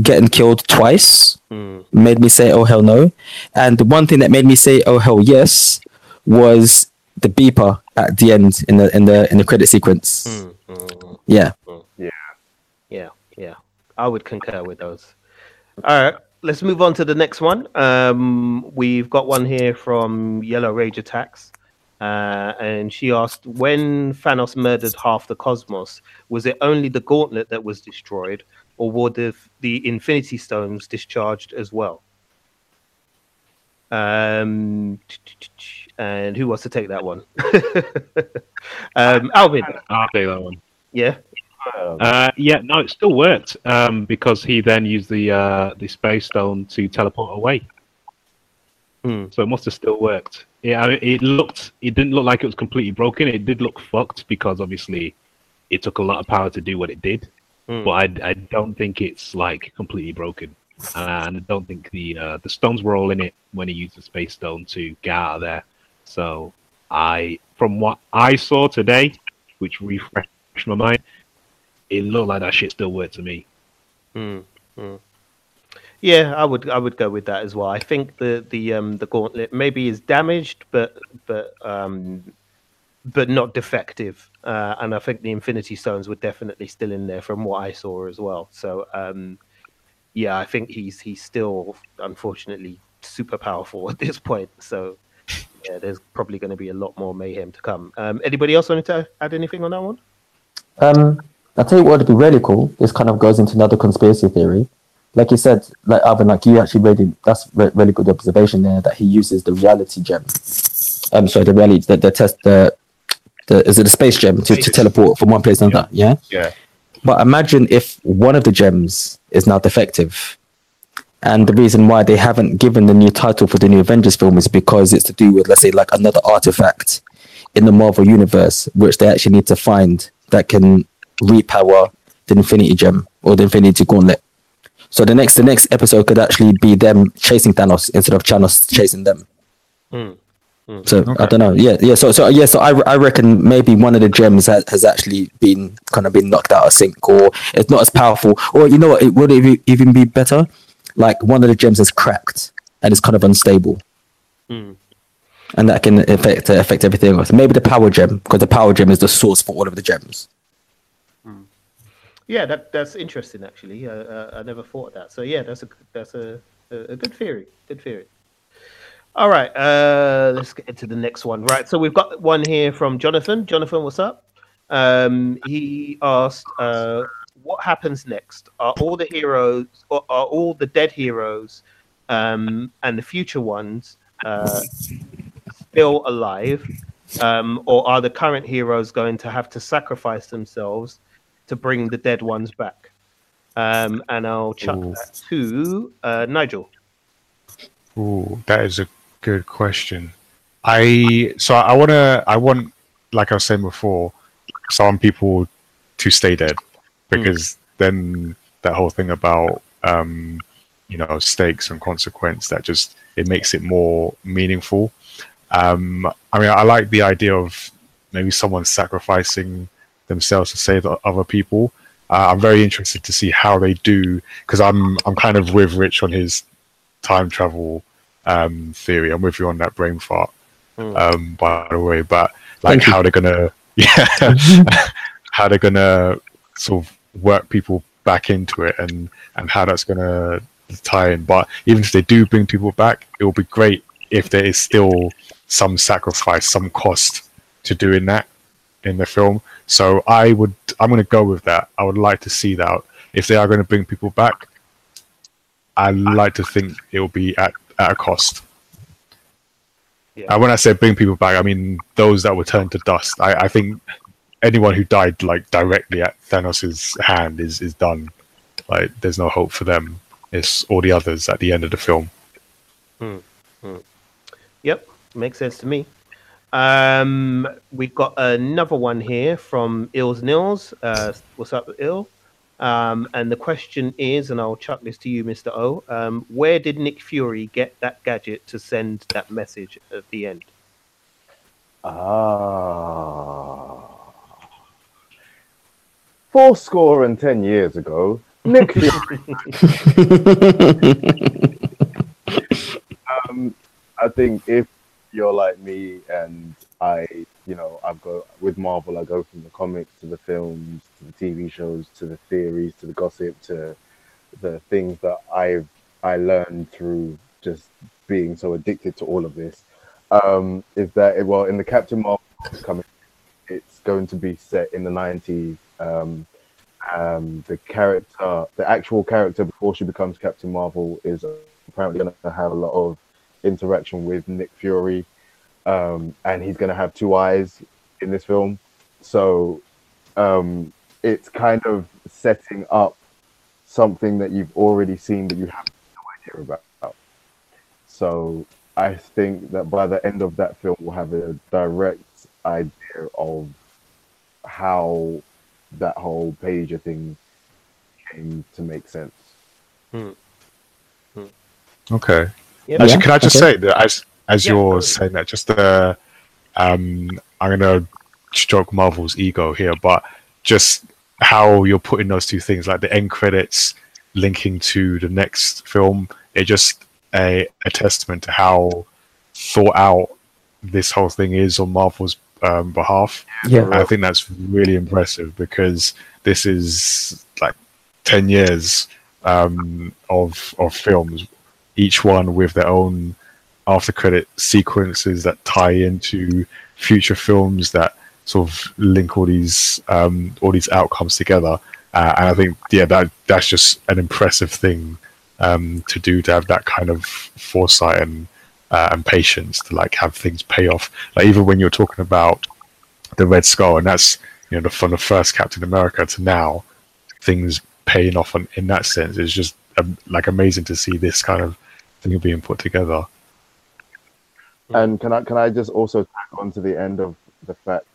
getting killed twice hmm. made me say, "Oh hell no," and the one thing that made me say, "Oh hell yes," was the beeper at the end in the in the in the credit sequence. Hmm. Yeah, Yeah, yeah, I would concur with those. All right, let's move on to the next one. Um, we've got one here from Yellow Rage Attacks, uh, and she asked, "When Thanos murdered half the cosmos, was it only the Gauntlet that was destroyed, or were the the Infinity Stones discharged as well?" Um, and who wants to take that one? um, Alvin, I'll take that one. yeah. Uh, yeah, no, it still worked um, because he then used the uh, the space stone to teleport away. Hmm. So it must have still worked. Yeah, I mean, it looked. It didn't look like it was completely broken. It did look fucked because obviously, it took a lot of power to do what it did. Hmm. But I, I don't think it's like completely broken, and I don't think the uh, the stones were all in it when he used the space stone to get out of there. So I, from what I saw today, which refreshed my mind, it looked like that shit still worked to me. Mm, mm. Yeah, I would I would go with that as well. I think the the um the gauntlet maybe is damaged, but but um but not defective. Uh, and I think the Infinity Stones were definitely still in there from what I saw as well. So um yeah, I think he's he's still unfortunately super powerful at this point. So yeah, there's probably going to be a lot more mayhem to come. Um, anybody else wanted to add anything on that one? Um, I'll tell you what would be really cool. This kind of goes into another conspiracy theory. Like you said, like Alvin, like you actually really, that's re- really good observation there that he uses the reality gem. Um, sorry, the reality, the, the test, the, the, is it the space gem to, to teleport from one place to another? Yeah. Yeah. But imagine if one of the gems is now defective. And the reason why they haven't given the new title for the new Avengers film is because it's to do with, let's say, like another artifact in the Marvel universe, which they actually need to find that can repower the Infinity Gem or the Infinity Gauntlet. So the next the next episode could actually be them chasing Thanos instead of Thanos chasing them. Mm. So I don't know. Yeah, yeah. So so yeah. So I, I reckon maybe one of the gems has, has actually been kind of been knocked out of sync, or it's not as powerful. Or you know what? It would ev- even be better. Like one of the gems is cracked and it's kind of unstable, Mm. and that can affect affect everything else. Maybe the power gem, because the power gem is the source for all of the gems. Yeah, that that's interesting actually. Uh, uh, I never thought of that. So yeah, that's a that's a a, good theory. Good theory. All right, uh, let's get into the next one. Right, so we've got one here from Jonathan. Jonathan, what's up? Um, he asked, uh, "What happens next? Are all the heroes, are all the dead heroes, um, and the future ones uh, still alive, um, or are the current heroes going to have to sacrifice themselves to bring the dead ones back?" Um, and I'll chuck Ooh. that to uh, Nigel. Ooh, that is a good question. I so I want to I want like I was saying before, some people to stay dead because then that whole thing about um, you know stakes and consequence that just it makes it more meaningful. Um, I mean, I like the idea of maybe someone sacrificing themselves to save o- other people. Uh, I'm very interested to see how they do because I'm I'm kind of with Rich on his time travel um, theory. I'm with you on that brain fart, um, by the way. But like Thank you. how they're gonna, yeah, how they're gonna sort of work people back into it, and and how that's gonna tie in. But even if they do bring people back, it will be great if there is still some sacrifice, some cost to doing that in the film. So I would, I'm going to go with that. I would like to see that. If they are going to bring people back, I like to think it will be at, at a cost. Yeah. And when I say bring people back, I mean those that were turned to dust. I, I think anyone who died like directly at Thanos' hand is is done. Like there's no hope for them. It's all the others at the end of the film. Hmm. Hmm. Yep, makes sense to me. Um, we've got another one here from Ills Nils. Uh, what's up, Ill? Um, and the question is, and I'll chuck this to you, Mr. O. Um, where did Nick Fury get that gadget to send that message at the end? Ah. Four score and ten years ago, Nick Fury. um, I think if you're like me and I, you know, I go with Marvel, I go from the comics to the films to the TV shows to the theories to the gossip to the things that I've I learned through just being so addicted to all of this. Um, is that well in the Captain Marvel coming, it's going to be set in the nineties. Um, um, the character, the actual character before she becomes Captain Marvel, is apparently going to have a lot of interaction with Nick Fury, um, and he's going to have two eyes in this film. So um, it's kind of setting up something that you've already seen that you have no idea about. So I think that by the end of that film, we'll have a direct idea of how that whole pager thing came to make sense. Okay. Yep. Actually, Yeah, can I just okay. say that as as Yeah, you're totally. saying that, just uh, um, I'm gonna stroke Marvel's ego here, but just how you're putting those two things, like the end credits linking to the next film, it just a a testament to how thought out this whole thing is on Marvel's um, behalf. Yeah. I think that's really impressive because this is like ten years um, of of films, each one with their own after credit sequences that tie into future films that sort of link all these um, all these outcomes together. Uh, and I think yeah, that that's just an impressive thing um, to do to have that kind of foresight and uh, and patience to like have things pay off. Like even when you're talking about the Red Skull, and that's you know the, from the first Captain America to now, things paying off on, in that sense is just um, like amazing to see this kind of thing being put together. And can I can I just also tack on to the end of the fact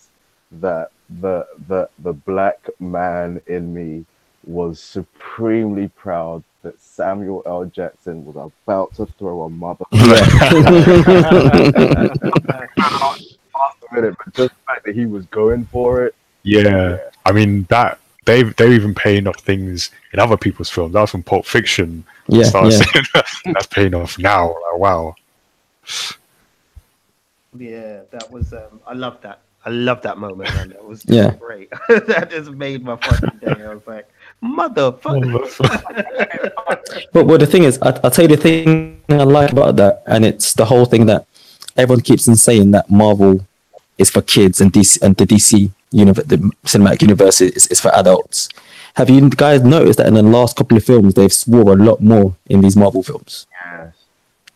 that the the the black man in me was supremely proud that Samuel L. Jackson was about to throw a mother minute, but just the fact that he was going for it. Yeah, I mean that they they're even paying off things in other people's films. That was from Pulp Fiction. Yeah, yeah. saying that's paying off now. Like, wow. Yeah, that was. Um, I love that. I love that moment, man. That was Yeah. great. that just made my fucking day. I was like, motherfucker. But well, the thing is, I, I'll tell you the thing I like about that, and it's the whole thing that everyone keeps on saying that Marvel is for kids and DC and the DC universe, the cinematic universe is, is for adults. Have you guys noticed that in the last couple of films they've swore a lot more in these Marvel films?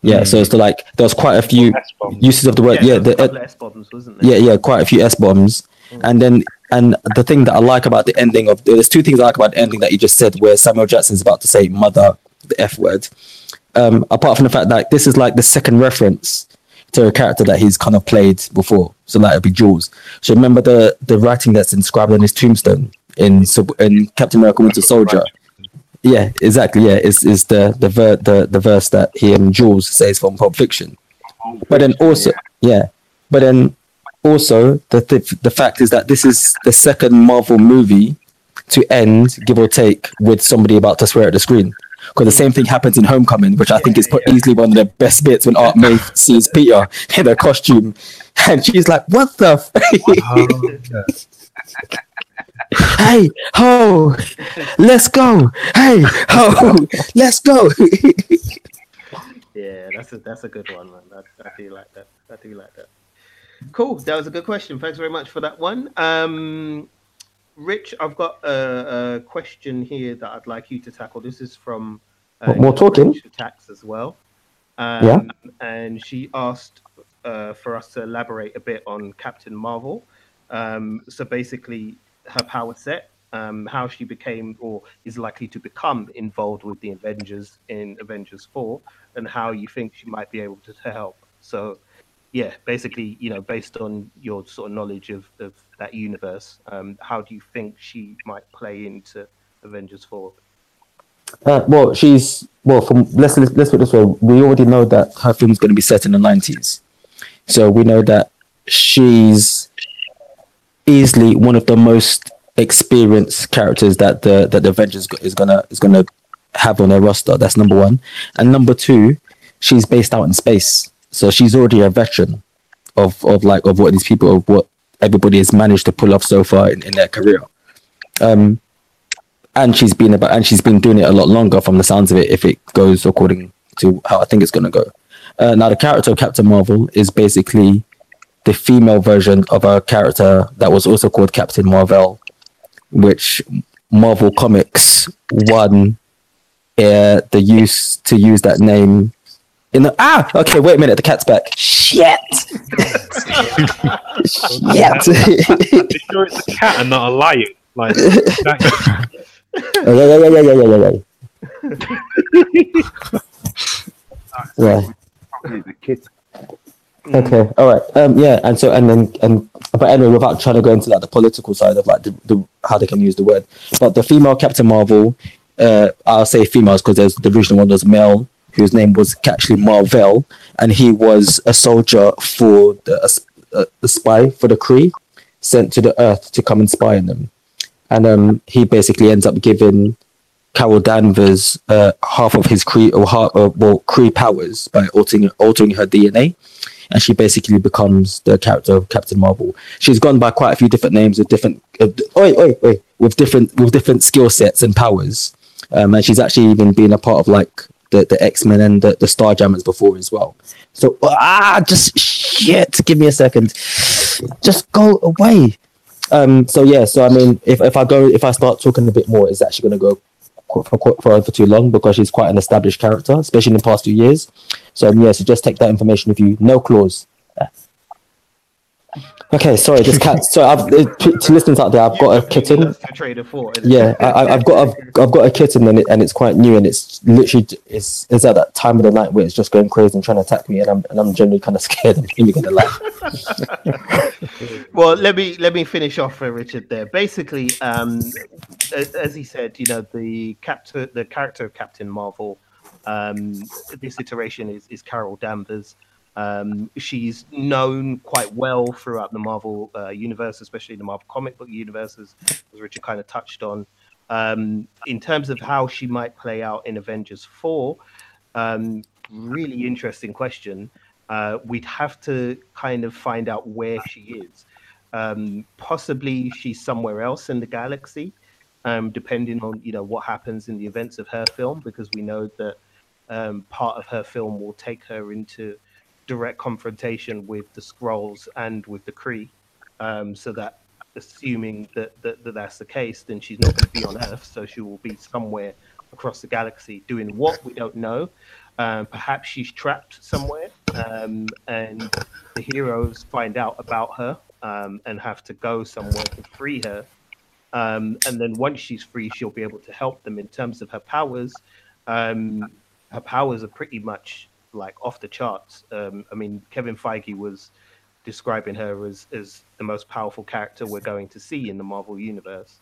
Yes. Yeah, so mm. it's like there was quite a few S-bombs. uses of the word. Yeah, there was a the, S-bombs, uh, wasn't there? yeah, yeah, quite a few S bombs. Mm. And then, and the thing that I like about the ending of there's two things I like about the ending that you just said, where Samuel Jackson's about to say "mother," the F word. Um, apart from the fact that this is like the second reference to a character that he's kind of played before, so that would be Jules. So remember the the writing that's inscribed on his tombstone in Sub- in Captain America: Winter Soldier. Yeah, exactly. Yeah, it's, is the the ver- the the verse that he and Jules says from Pulp Fiction. But then also, yeah, but then also the th- the fact is that this is the second Marvel movie to end, give or take, with somebody about to swear at the screen. Because the same thing happens in Homecoming, which I think is easily one of the best bits when Aunt May sees Peter in a costume, and she's like, "What the? F- oh, hey, ho, let's go! Hey, ho, let's go!" Yeah, that's a that's a good one, man. I, I do like that. I do like that. Cool. That was a good question. Thanks very much for that one. Um, Rich, I've got a, a question here that I'd like you to tackle. This is from uh, More talking? Rich Tax as well. Um, Yeah. And she asked uh, for us to elaborate a bit on Captain Marvel. Um, so basically, her power set, um, how she became or is likely to become involved with the Avengers in Avengers 4, and how you think she might be able to, to help. So, yeah, basically, you know, based on your sort of knowledge of, of that universe, um, how do you think she might play into Avengers 4? Uh, well, she's well. From let's let's let's put this way. We already know that her film is going to be set in the nineties, so we know that she's easily one of the most experienced characters that the that the Avengers is gonna is gonna have on their roster. That's number one, and number two, she's based out in space, so she's already a veteran of of like of what these people of what everybody has managed to pull off so far in, in their career. Um, and she's been about and she's been doing it a lot longer from the sounds of it if it goes according to how i think it's to go uh, now the character of captain marvel is basically the female version of a character that was also called Captain Marvel, which Marvel Comics won uh, the use to use that name. In the, ah, okay, wait a minute, the cat's back. Shit! Shit! sure it's a cat and not a lion. Like, oh, yeah, yeah, yeah, yeah, yeah, yeah. yeah. yeah. The kids Okay, all right. Um, yeah, and so and then and but anyway, without trying to go into like the political side of like the, the how they can use the word, but the female Captain Marvel, uh, I'll say females because there's the original one was male whose name was actually Marvel, and he was a soldier for the a, a, a spy for the Kree, sent to the Earth to come and spy on them, and um, he basically ends up giving Carol Danvers uh, half of his Kree or half, uh, well Kree powers by altering altering her DNA, and she basically becomes the character of Captain Marvel. She's gone by quite a few different names with different, uh, oi, oi, oi, with different with different skill sets and powers, um, and she's actually even been a part of like the, the X Men and the, the Starjammers before as well. So ah, just shit. Give me a second. Just go away. Um. So yeah. So I mean, if if I go, if I start talking a bit more, it's actually going to go for, for too long because she's quite an established character, especially in the past few years. So yeah. So just take that information with you. No clause. Yeah. Okay, sorry, this cat. So I've to, to listeners out there, I've got a kitten. That's for. Yeah, I, I- I've got I've, I've got a kitten and it, and it's quite new and it's literally it's it's at that time of the night where it's just going crazy and trying to attack me and I'm and I'm generally kind of scared. I'm really gonna laugh. well let me let me finish off for richard there basically um as he said you know the captor the character of captain marvel um this iteration is is carol danvers um she's known quite well throughout the marvel uh, universe especially the marvel comic book universes as richard kind of touched on um in terms of how she might play out in avengers 4 um really interesting question uh, we'd have to kind of find out where she is. Um, possibly she's somewhere else in the galaxy, um, depending on you know what happens in the events of her film, because we know that um, part of her film will take her into direct confrontation with the Skrulls and with the Kree. Um, so that, assuming that, that, that that's the case, then she's not going to be on Earth, so she will be somewhere across the galaxy doing what we don't know. Um, perhaps she's trapped somewhere, um, and the heroes find out about her um, and have to go somewhere to free her. Um, and then once she's free, she'll be able to help them in terms of her powers. Um, her powers are pretty much like off the charts. Um, I mean, Kevin Feige was describing her as, as the most powerful character we're going to see in the Marvel universe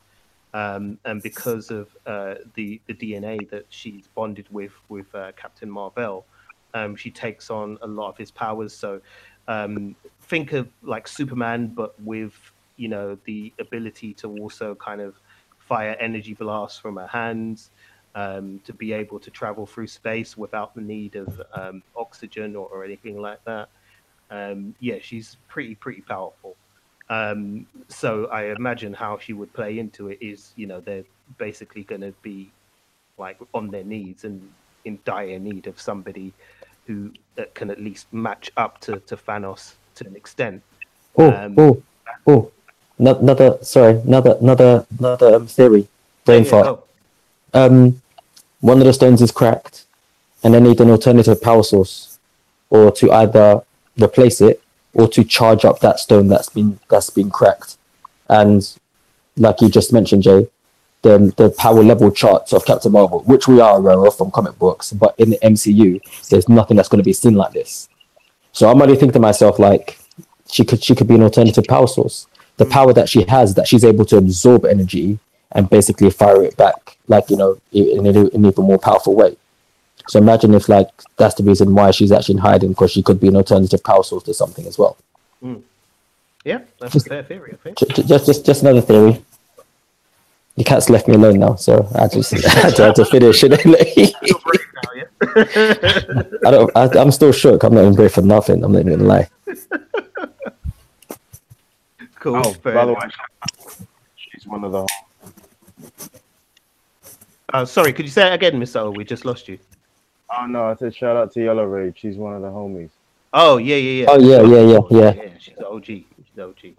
um, and because of uh, the the DNA that she's bonded with with uh, Captain Marvel, um, she takes on a lot of his powers. So um, think of like Superman, but with you know the ability to also kind of fire energy blasts from her hands. Um, to be able to travel through space without the need of um, oxygen or, or anything like that. Um, yeah, she's pretty pretty powerful. Um, so I imagine how she would play into it is, you know, they're basically going to be like on their knees and in dire need of somebody who that can at least match up to, to Thanos to an extent. Oh, Um, oh, oh. No- Another, sorry, another, another, another um, theory. Brain Yeah, fart. oh, Um, one of the stones is cracked, and they need an alternative power source, or to either replace it or to charge up that stone that's been that's been cracked. And like you just mentioned, Jay, the the power level charts of Captain Marvel, which we are aware of from comic books, but in the MCU, there's nothing that's going to be seen like this. So I'm only thinking to myself like she could she could be an alternative power source. The power that she has that she's able to absorb energy and basically fire it back, like you know, in, in, an even more powerful way. So imagine if like that's the reason why she's actually in hiding because she could be an alternative power source to something as well. Hmm. yeah, that's a fair theory, I think. J- j- Just just just another theory. The cat's left me alone now, so I just I had to, had to finish it. Now, yeah? I don't. I, I'm still shook. I'm not even great for nothing. I'm not even gonna lie. cool. Oh, by the way, she's one of the. Uh, sorry, could you say it again, Miss O? We just lost you. Oh no, I said shout out to Yellow Rage. She's one of the homies. Oh yeah, yeah, yeah. Oh, yeah, yeah, yeah, yeah. Yeah, she's the OG. She's the OG.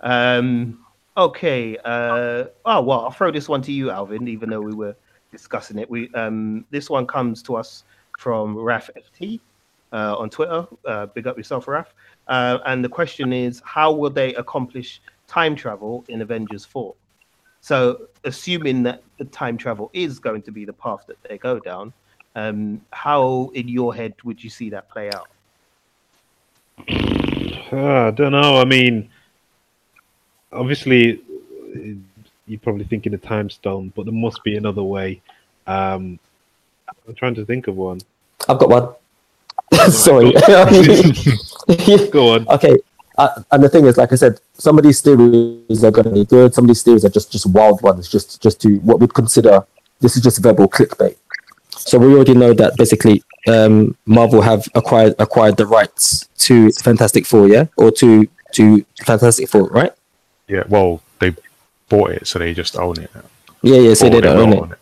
Um, okay. Uh, oh well, I'll throw this one to you, Alvin. Even though we were discussing it, we um, this one comes to us from Raf FT uh, on Twitter. Uh, big up yourself, Raf. Uh, and the question is, how will they accomplish time travel in Avengers Four? So, assuming that the time travel is going to be the path that they go down, Um, how in your head would you see that play out? Uh, I don't know. I mean, obviously, you're probably thinking of time stone, but there must be another way. Um, I'm trying to think of one. I've got one. Sorry. Go on. Okay. Uh, and the thing is, like I said, some of these theories are going to be good. Some of these theories are just just wild ones, just just to what we'd consider. This is just verbal clickbait. So we already know that basically um, Marvel have acquired acquired the rights to Fantastic Four, yeah, or to to Fantastic Four, right? Yeah, well, they bought it, so they just own it. Yeah, yeah. So Or they own own it.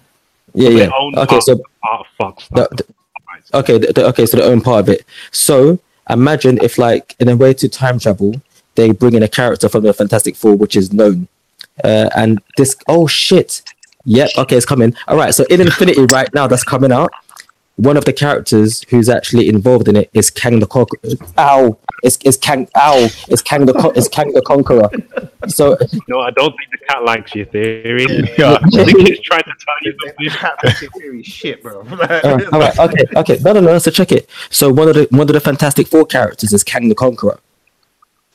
Yeah, yeah. own Okay, part- so part of Fox. the, the- okay, the- okay, so they own part of it. So imagine if, like, in a way to time travel, they bring in a character from the Fantastic Four, which is known, uh, and this. Oh shit! Yep. Okay, it's coming. All right. So in Infinity right now, that's coming out. One of the characters who's actually involved in it is Kang the Conqueror. Ow! It's, it's Kang. Ow! It's Kang the Con- it's Kang the Conqueror. So No, I don't think the cat likes your theory. Yeah. I think it's trying to tell you something. Cat theory is shit, bro. all right, all right, okay, okay. No, no, no. So check it. So one of the one of the Fantastic Four characters is Kang the Conqueror.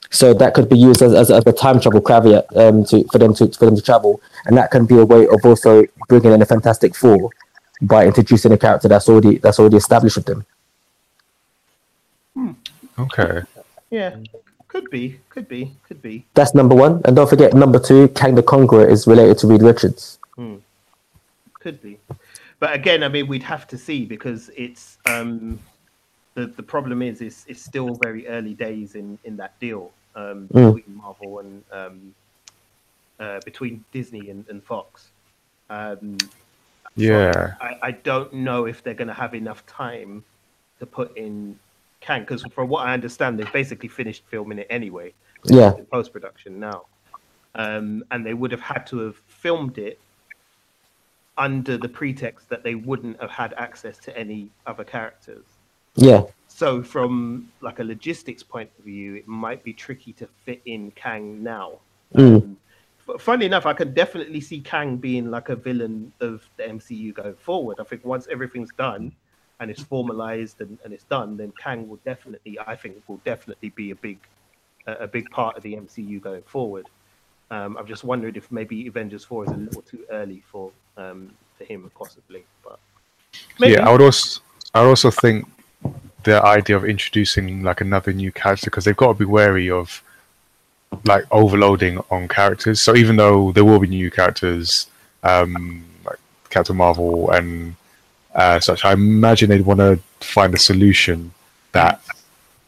So that could be used as, as, as a time travel caveat um, to for them to for them to travel, and that can be a way of also bringing in the Fantastic Four by introducing a character that's already that's already established with them. Okay. Yeah, could be, could be, could be. That's number one, and don't forget number two. Kang the Conqueror is related to Reed Richards. Could be. But again, I mean, we'd have to see because it's um, the the problem is it's, it's still very early days in in that deal um, Mm. between Marvel and um, uh, between Disney and, and Fox. Um, Yeah. I, I don't know if they're going to have enough time to put in Kang because from what I understand, they've basically finished filming it anyway. Yeah. post production now, um, and they would have had to have filmed it under the pretext that they wouldn't have had access to any other characters. Yeah, So, from like a logistics point of view, it might be tricky to fit in Kang now. Mm. But funny enough, I can definitely see Kang being like a villain of the MCU going forward. I think once everything's done and it's formalized and, and it's done, then Kang will definitely, I think, will definitely be a big, a, big part of the MCU going forward. Um, I'm just wondering if maybe Avengers Four is a little too early for um, for him, possibly. But maybe. Yeah, I would also, I would also think the idea of introducing like another new character because they've got to be wary of like overloading on characters. So even though there will be new characters, um, like Captain Marvel and uh, such, I imagine they'd want to find a solution that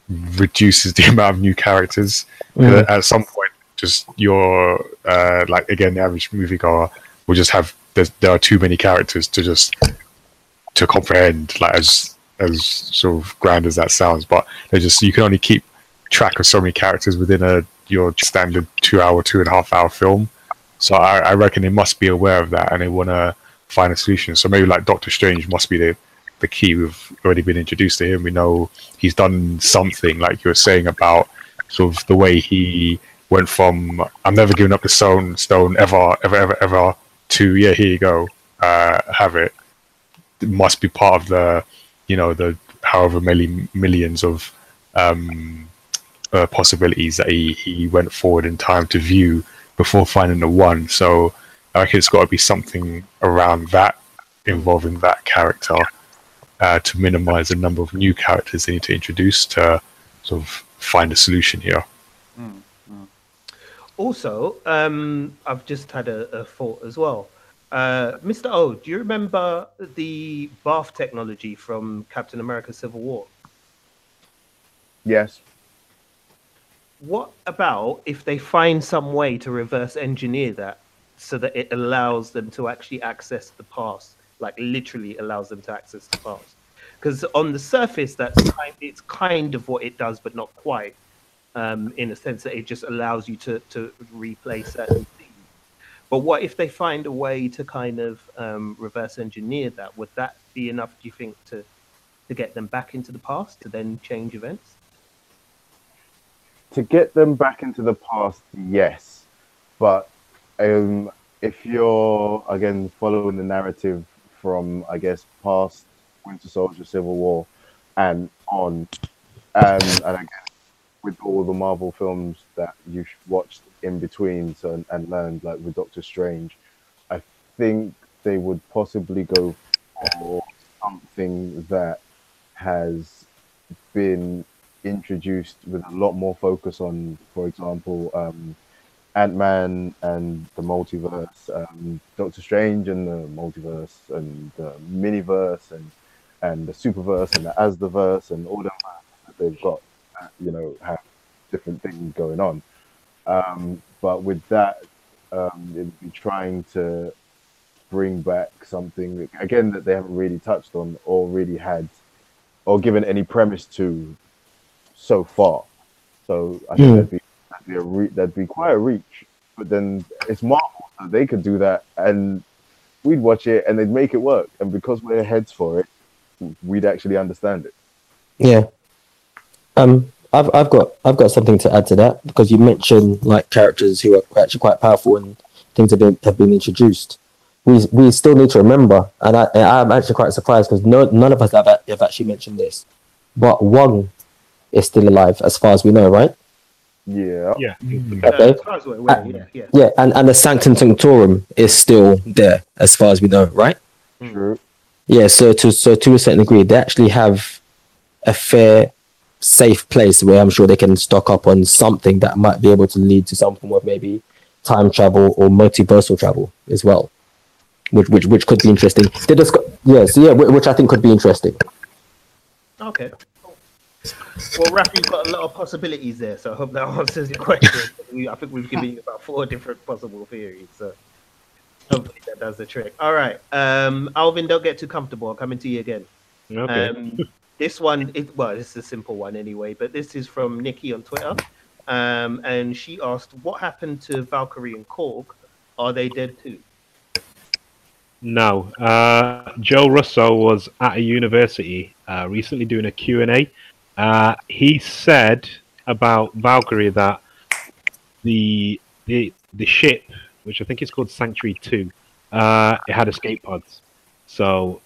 reduces the amount of new characters. Mm. At some point, just your uh, like again, the average moviegoer will just have there are too many characters to just to comprehend. Like as as sort of grand as that sounds, but they just you can only keep track of so many characters within a your standard two hour, two and a half hour film. So I, I reckon they must be aware of that and they want to find a solution. So maybe like Doctor Strange must be the the key. We've already been introduced to him. We know he's done something like you were saying about sort of the way he went from I'm never giving up the stone stone ever ever ever ever to yeah here you go uh, have it. it must be part of the you know the however many millions of um, uh, possibilities that he, he went forward in time to view before finding the one. So I reckon it's got to be something around that involving that character uh, to minimize the number of new characters they need to introduce to sort of find a solution here. Also, um, I've just had a, a thought as well. Uh, Mr. O, do you remember the BARF technology from Captain America Civil War? Yes. What about if they find some way to reverse engineer that so that it allows them to actually access the past, like literally allows them to access the past? Because on the surface, that's kind, it's kind of what it does, but not quite. Um, in a sense that it just allows you to to replay certain things. But what if they find a way to kind of um, reverse engineer that? Would that be enough, do you think, to to get them back into the past to then change events? To get them back into the past, yes. But um, if you're again following the narrative from, I guess, past Winter Soldier, Civil War, and on. Um, and again, with all the Marvel films that you've watched in between so, and, and learned, like with Doctor Strange, I think they would possibly go for something that has been introduced with a lot more focus on, for example, um, Ant Man and the multiverse, um, Doctor Strange and the multiverse, and the miniverse, and and the superverse and the Asdaverse, and all the that they've got, you know, have different things going on. Um, but with that, um, it would be trying to bring back something again that they haven't really touched on or really had or given any premise to so far. So I think Hmm. that'd be that'd be a re- that'd be quite a reach. But then it's Marvel, so they could do that, and we'd watch it, and they'd make it work. And because we're heads for it, we'd actually understand it. Yeah. Um, I've I've got I've got something to add to that because you mentioned like characters who are actually quite powerful and things have been have been introduced. We we still need to remember, and I I'm actually quite surprised because no none of us have, have actually mentioned this, but Wong is still alive as far as we know, right? Yeah. Yeah. Uh, Okay. as far as yeah, yeah. Yeah, and and the Sanctum Sanctorum is still there as far as we know, right? True. Yeah, so to so to a certain degree, they actually have a fair, safe place where I'm sure they can stock up on something that might be able to lead to some form of maybe time travel or multiversal travel as well, which which which could be interesting. They just got, yeah, so yeah, which I think could be interesting. Okay. Well, Raf, you've got a lot of possibilities there, so I hope that answers your question. I think we've given you about four different possible theories, so hopefully that does the trick. All right, um, Alvin, don't get too comfortable. I'm coming to you again. Okay. Um, this one, it, well, this is a simple one anyway, but this is from Nikki on Twitter, um, and she asked, "What happened to Valkyrie and Korg? Are they dead too?" No. Uh, Joe Russo was at a university uh, recently doing a Q&A. Uh, he said about Valkyrie that the the the ship, which I think is called Sanctuary Two, uh, it had escape pods. So,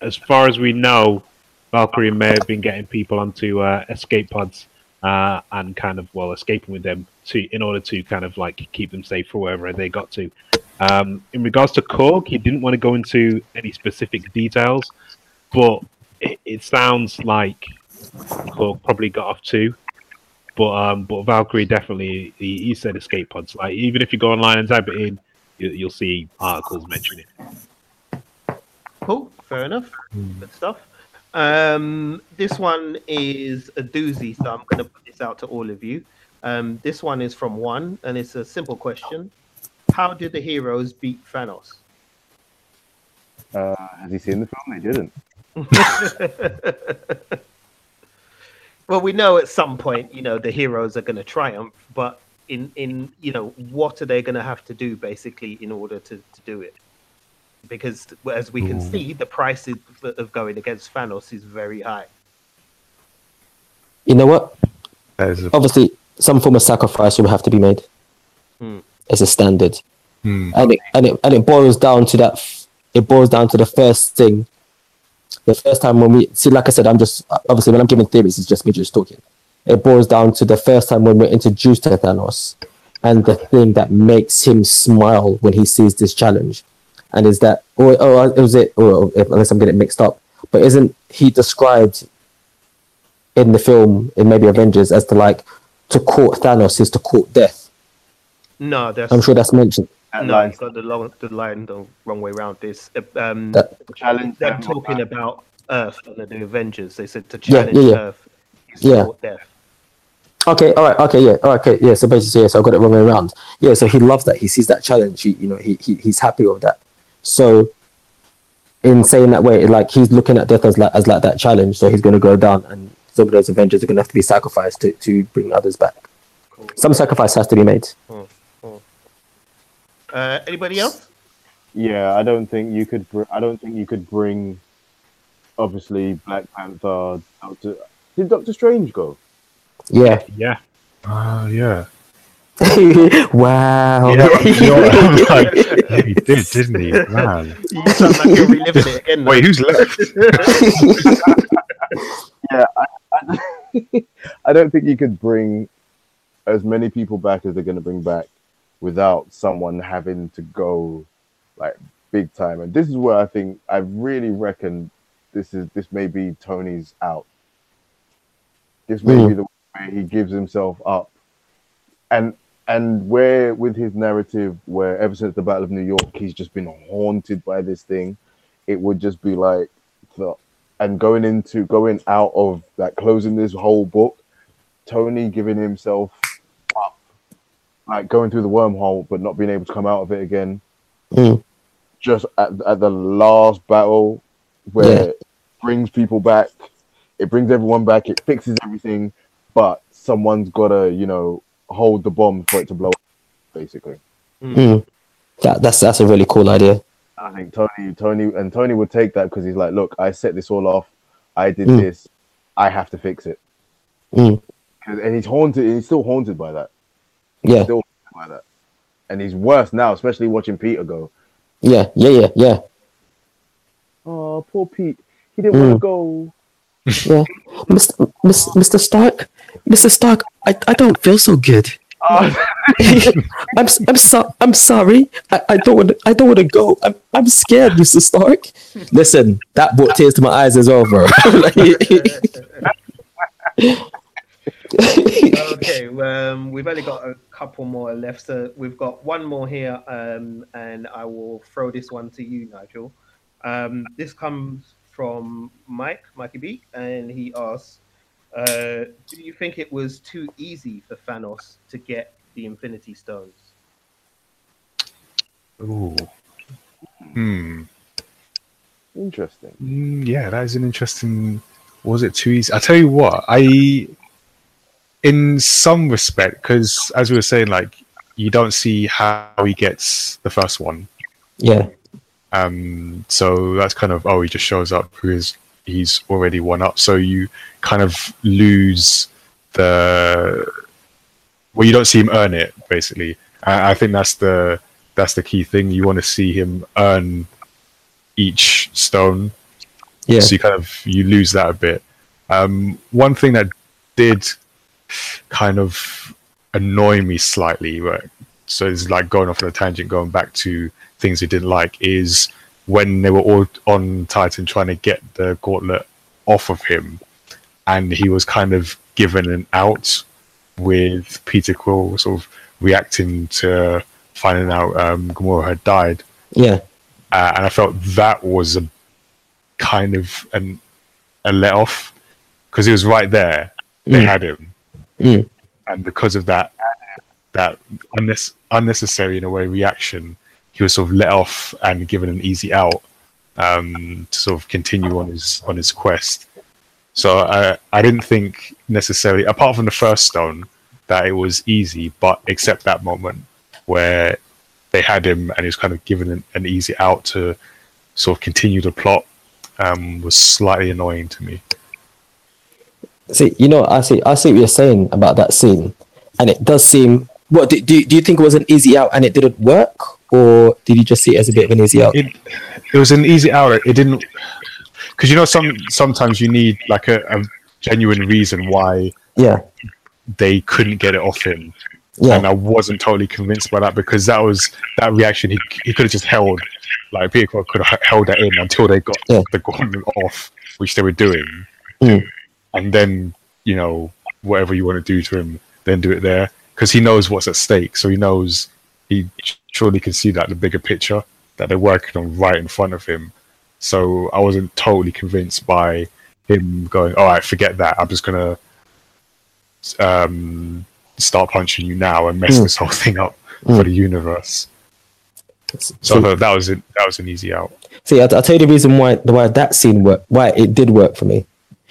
as far as we know, Valkyrie may have been getting people onto uh, escape pods uh, and kind of well escaping with them to in order to kind of like keep them safe for wherever they got to. Um, in regards to Korg, he didn't want to go into any specific details, but it, it sounds like Korg probably got off too. But um, but Valkyrie definitely he, he said escape pods. Like even if you go online and type it in, you, you'll see articles mentioning it. Cool, fair enough. Good stuff. Um, this one is a doozy, so I'm going to put this out to all of you. Um, this one is from one, and it's a simple question: How did the heroes beat Thanos? Uh, has he seen the film? They didn't. well, we know at some point, you know, the heroes are going to triumph, but in in you know, what are they going to have to do basically in order to, to do it? Because as we can Ooh. see, the price of, of going against Thanos is very high. You know what? A, Obviously, some form of sacrifice will have to be made Hmm. as a standard. Hmm. and it and it and it boils down to that. It boils down to the first thing. The first time when we see, like I said, I'm just obviously when I'm giving theories, it's just me just talking. It boils down to the first time when we're introduced to Thanos, and the thing that makes him smile when he sees this challenge, and is that or or was it or unless I'm getting it mixed up, but isn't he described in the film in maybe Avengers as to like to court Thanos is to court death? No, that's I'm sure that's mentioned. That no, line- you got the long, the line the wrong way around. This um, That- challenge them them talking about- about Earth under the Avengers. They said to Yeah, challenge yeah, yeah. Earth is Yeah. death. Okay, all right, okay, yeah, all right, okay, yeah. So basically, yeah, so I got it wrong way around. Yeah, so he loves that. He sees that challenge. He, you know, he, he he's happy with that. So, in saying that way, like he's looking at death as like as like that challenge. So he's going to go down, and some of those Avengers are going to have to be sacrificed to to bring others back. Some sacrifice has to be made. Uh, anybody else? Yeah, I don't think you could. Br- I don't think you could bring. Obviously, Black Panther. Doctor. Did Doctor Strange go? Yeah, Yeah. Ah, yeah. wow. You know, you know what? I'm like, he did, didn't he? Man. You sound like you're reliving it again. Wait, who's left? yeah, I, I, I don't think you could bring as many people back as they're going to bring back without someone having to go like big time. And this is where I think I really reckon this is this may be Tony's out. This may Mm. be the way he gives himself up, and and where with his narrative, where ever since the Battle of New York, he's just been haunted by this thing. It would just be like the and going into going out of that closing this whole book, Tony giving himself like going through the wormhole but not being able to come out of it again. Mm. Just at, at the last battle where Yeah. it brings people back, it brings everyone back, it fixes everything, but someone's gotta, you know, hold the bomb for it to blow up, basically. Mm. That, that's that's a really cool idea. I think Tony, Tony, and Tony would take that because he's like, look, I set this all off. I did Mm. this. I have to fix it. Mm. 'Cause- And he's haunted. He's still haunted by that. Yeah, Still haunted by that. And he's worse now, especially watching Peter go. yeah, yeah, yeah, yeah, Oh, poor Pete. He didn't want to mm. go. yeah. Mr. Miss- Mr. Stark, Mr. Stark, I, I don't feel so good. Oh, I'm s- I'm so I'm sorry. I, I don't want I don't want to go. I'm I'm scared, Mr. Stark. Listen, that brought tears to my eyes as well, bro. okay, um, we've only got a couple more left. So we've got one more here, um, and I will throw this one to you, Nigel. Um, this comes from Mike, Mikey B, and he asks, uh, "Do you think it was too easy for Thanos to get the Infinity Stones?" Ooh. Hmm. interesting. Mm, yeah, that is an interesting. Was it too easy? I tell you what, I, in some respect, because as we were saying, like you don't see how he gets the first one. yeah, Um, so that's kind of oh, he just shows up because he's already one up. So you kind of lose the well, you don't see him earn it basically. I, I think that's the that's the key thing. You want to see him earn each stone yeah, so you kind of you lose that a bit. Um, one thing that did kind of annoy me slightly, right? So it's like going off on a tangent, going back to things he didn't like, is when they were all on Titan trying to get the gauntlet off of him, and he was kind of given an out with Peter Quill sort of reacting to finding out um, Gamora had died yeah, uh, and I felt that was a kind of an a let off because he was right there. They Mm. had him, Mm. and because of that, that unnecessary in a way reaction, he was sort of let off and given an easy out um, to sort of continue on his on his quest. So I I didn't think necessarily, apart from the first stone, that it was easy, but except that moment where they had him and he was kind of given an, an easy out to sort of continue the plot um, was slightly annoying to me. See, you know, I see, I see what you're saying about that scene, and it does seem. What do, do, do you think it was an easy out and it didn't work, or did you just see it as a bit of an easy out? It it was an easy out. It didn't because you know some sometimes you need like a, a genuine reason why Yeah, they couldn't get it off him. yeah, And I wasn't totally convinced by that because that was that reaction he he could have just held like Peter could have held that in until they got Yeah. the gauntlet off, which they were doing. Mm. And then, you know, whatever you want to do to him, then do it there. Because he knows what's at stake. So he knows he surely can see that the bigger picture that they're working on right in front of him. So I wasn't totally convinced by him going, All right, forget that. I'm just gonna um start punching you now and mess Mm. this whole thing up Mm. for the universe. So thought that was it. That was an easy out. see I'll, I'll tell you the reason why why that scene worked, why it did work for me.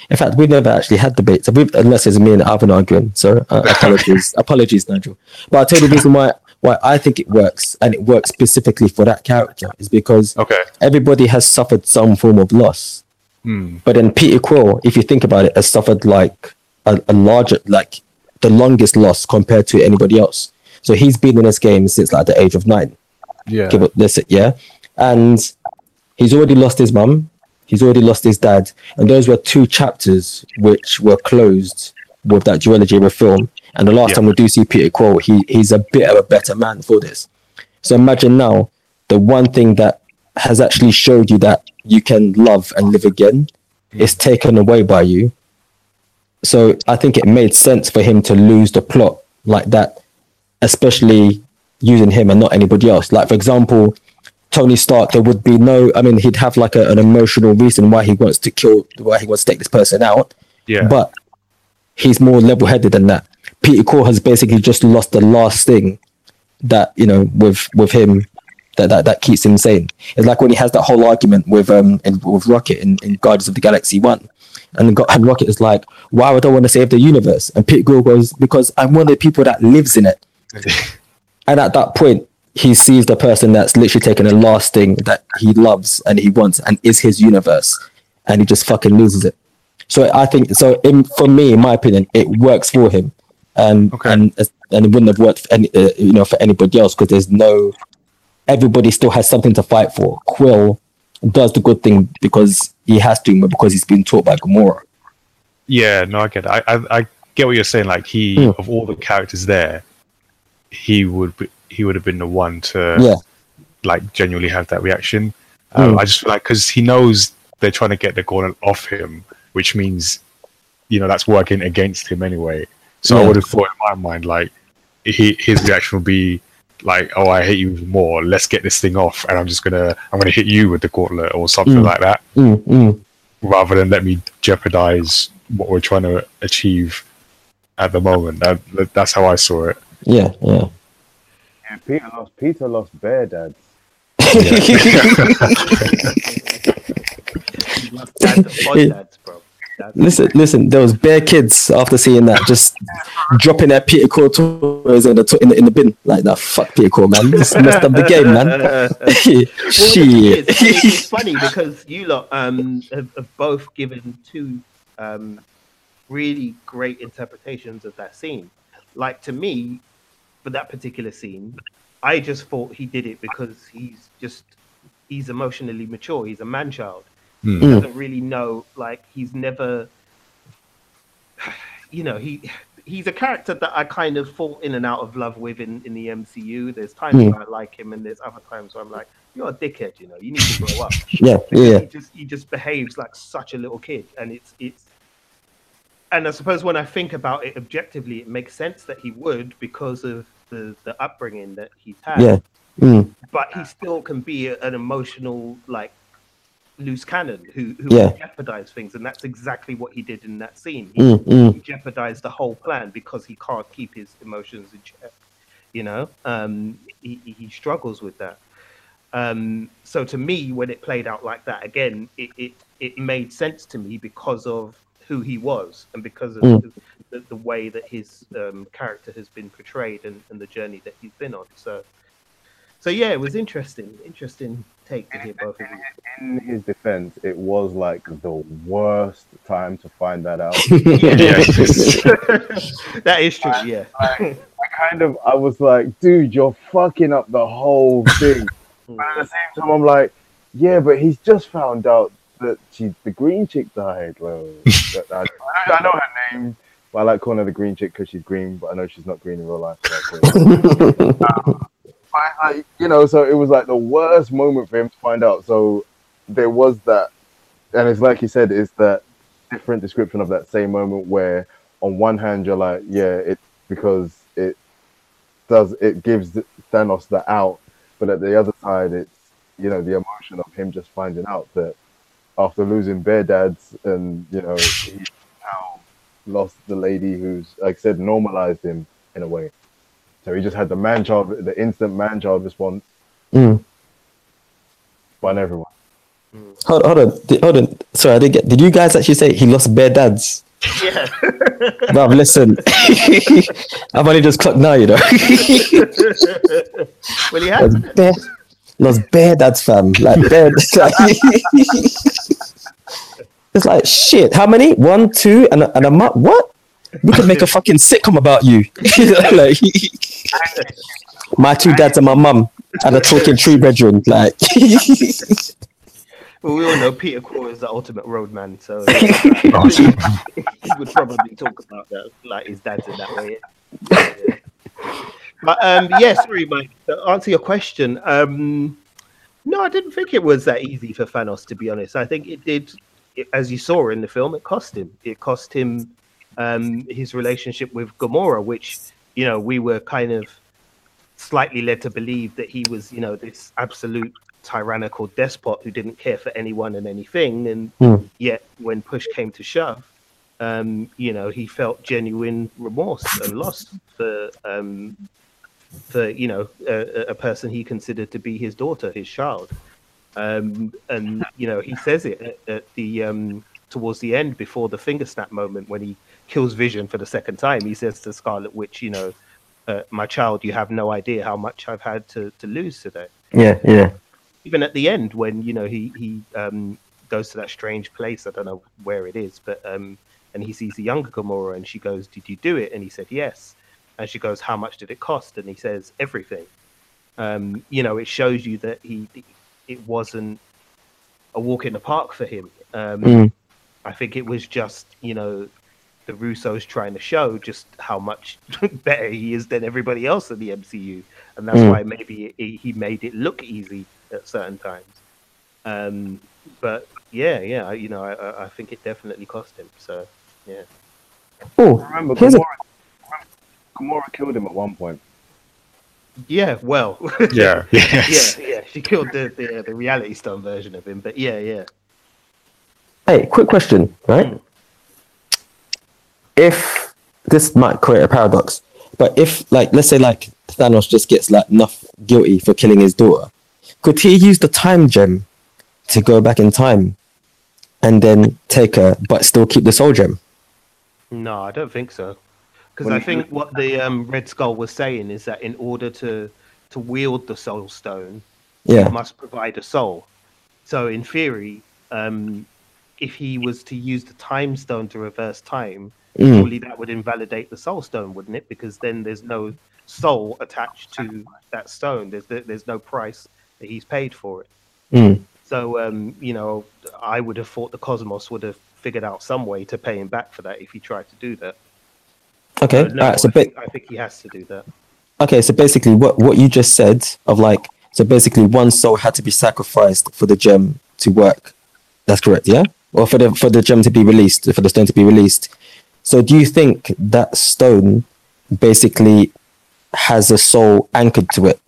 In fact, we never actually had debates, we unless it's me and Alvin arguing. So uh, apologies, apologies, Nigel. But I'll tell you the reason why why I think it works, and it works specifically for that character, is because Okay. everybody has suffered some form of loss. Hmm. But then Peter Quill, if you think about it, has suffered like a, a larger, like the longest loss compared to anybody else. So he's been in this game since like the age of nine. Yeah. Give it this, yeah. And he's already lost his mum. He's already lost his dad, and those were two chapters which were closed with that duology of a film. And the last Yeah. time we do see Peter Quill, he he's a bit of a better man for this. So imagine now the one thing that has actually showed you that you can love and live again is taken away by you. So I think it made sense for him to lose the plot like that, especially using him and not anybody else. Like for example, Tony Stark, there would be no. I mean, he'd have like a, an emotional reason why he wants to kill, why he wants to take this person out. Yeah. But he's more level-headed than that. Peter Quill has basically just lost the last thing that you know with with him that that, that keeps him sane. It's like when he has that whole argument with um in, with Rocket in, in Guardians of the Galaxy One, and, and Rocket is like, "Why would I want to save the universe?" And Peter Quill goes, "Because I'm one of the people that lives in it." and at that point, he sees the person that's literally taken the last thing that he loves and he wants and is his universe, and he just fucking loses it. So I think so. In, for me, in my opinion, it works for him, and and and it wouldn't have worked for any uh, you know for anybody else because there's no everybody still has something to fight for. Quill does the good thing because he has to, but because he's been taught by Gamora. Yeah, no, I get it. I, I, I get what you're saying. Like he, Hmm. of all the characters there, he would be, he would have been the one to Yeah. like genuinely have that reaction. Um, Hmm. I just feel like because he knows they're trying to get the gauntlet off him, which means you know that's working against him anyway. So I would have thought in my mind like he, his reaction would be like, "Oh, I hate you even more. Let's get this thing off, and I'm just gonna I'm gonna hit you with the gauntlet or something Mm. like that." Mm, mm. rather than let me jeopardize what we're trying to achieve at the moment. That- that's how I saw it. Yeah, yeah. Yeah, Peter lost. Peter lost bear dads. Dads, bro. Dads. Listen, listen. There was bare kids after seeing that, just dropping their Peter Quill toys in the, to- in the in the bin like that. Fuck Peter Quill, man. Just messed up the game, man. Well, Shit. It's, it's, it's funny because you lot um, have, have both given two um, really great interpretations of that scene. Like to me, for that particular scene, I just thought he did it because he's just he's emotionally mature. He's a man child. Hmm. He doesn't really know. Like he's never, you know, he he's a character that I kind of fall in and out of love with in, in the MCU. There's times Mm. where I like him, and there's other times where I'm like, you're a dickhead. You know, you need to grow up. Yeah, yeah. He just he just behaves like such a little kid, and it's it's. And I suppose when I think about it objectively, it makes sense that he would because of the the upbringing that he's had. Yeah. Mm. But he still can be an emotional like loose cannon who who Yeah. will jeopardize things, and that's exactly what he did in that scene. He, Mm, mm. he jeopardized the whole plan because he can't keep his emotions in check. You know, um, he, he- he struggles with that. Um, so to me, when it played out like that, again, it, it it made sense to me because of who he was and because of Mm. the, the way that his um, character has been portrayed and, and the journey that he's been on. So, so yeah, it was interesting, interesting take to hear both of you. In his defense, it was like the worst time to find that out. that is true. Yeah. I kind of, I was like, dude, you're fucking up the whole thing. but at the same time, I'm like, yeah, but he's just found out that she, the green chick died. Well, that- I, I know her name. But I like calling her the green chick because she's green, but I know she's not green in real life. so I call Um, I, I, you know, so it was like the worst moment for him to find out. So there was that, and it's like he said, it's that different description of that same moment where, on one hand, you're like, yeah, it's because it does, it gives Thanos the out, but at the other side, it's you know the emotion of him just finding out that after losing Bear Dads, and you know he now lost the lady who's like I said normalized him in a way. So he just had the man child, the instant man child response Mm. on everyone. Hold, hold on, Did- hold on. Sorry, I didn't get. Did you guys actually say he lost bare dads? Yeah. Bruv, listen. I've only just clocked now, you know. well, he has. Lost bare, lost bare dads, fam. Like bare. it's like shit. How many? One, two, and a, and a month. What? we could make a fucking sitcom about you. like, my two dads and my mum and a talking tree bedroom. Like, Well, we all know Peter Quill is the ultimate roadman, so he would probably talk about that, like his dad's in that way. Yeah. But um, yeah, sorry, Mike. To answer your question, um, no, I didn't think it was that easy for Thanos. To be honest, I think it did. It, as you saw in the film, it cost him. It cost him um, his relationship with Gamora, which you know we were kind of slightly led to believe that he was, you know, this absolute tyrannical despot who didn't care for anyone and anything. And Hmm. yet, when push came to shove, um, you know, he felt genuine remorse and loss for, um, for you know, a, a person he considered to be his daughter, his child. Um, and you know, he says it at, at the um, towards the end before the finger snap moment when he kills Vision for the second time. He says to Scarlet Witch, you know, uh, my child, you have no idea how much I've had to, to lose today. yeah, yeah, Even at the end, when you know he he um, goes to that strange place, I don't know where it is, but um, and he sees the younger Gamora, and she goes, "Did you do it?" And he said, "Yes." And she goes, "How much did it cost?" And he says, "Everything." Um, you know, it shows you that he it wasn't a walk in the park for him. Um, Mm. I think it was just you know the Russos trying to show just how much better he is than everybody else in the MCU, and that's Mm. why maybe he he made it look easy at certain times. Um, but yeah, yeah, you know, I, I- I think it definitely cost him. So yeah, Oh, Remember, here's a Gamora, Gamora killed him at one point. yeah, well, Yeah. Yes. yeah, yeah. She killed the, the the reality stone version of him, but yeah, yeah. Hey, quick question, right? Hmm. If this might create a paradox, but if, like, let's say, like Thanos just gets like enough guilty for killing his daughter, could he use the time gem to go back in time and then take her, but still keep the soul gem? No, I don't think so. Because I think what the um, Red Skull was saying is that in order to to wield the Soul Stone, Yeah. must provide a soul. So in theory, um, if he was to use the Time Stone to reverse time, Mm. surely that would invalidate the Soul Stone, wouldn't it? Because then there's no soul attached to that stone. There's there's no price that he's paid for it. Mm. So, um, you know, I would have thought the Cosmos would have figured out some way to pay him back for that if he tried to do that. Okay. No, so I, think, I think he has to do that. okay, so basically, what what you just said of like, so basically, one soul had to be sacrificed for the gem to work. That's correct, yeah. Or for the for the gem to be released, for the stone to be released. So, do you think that stone basically has a soul anchored to it,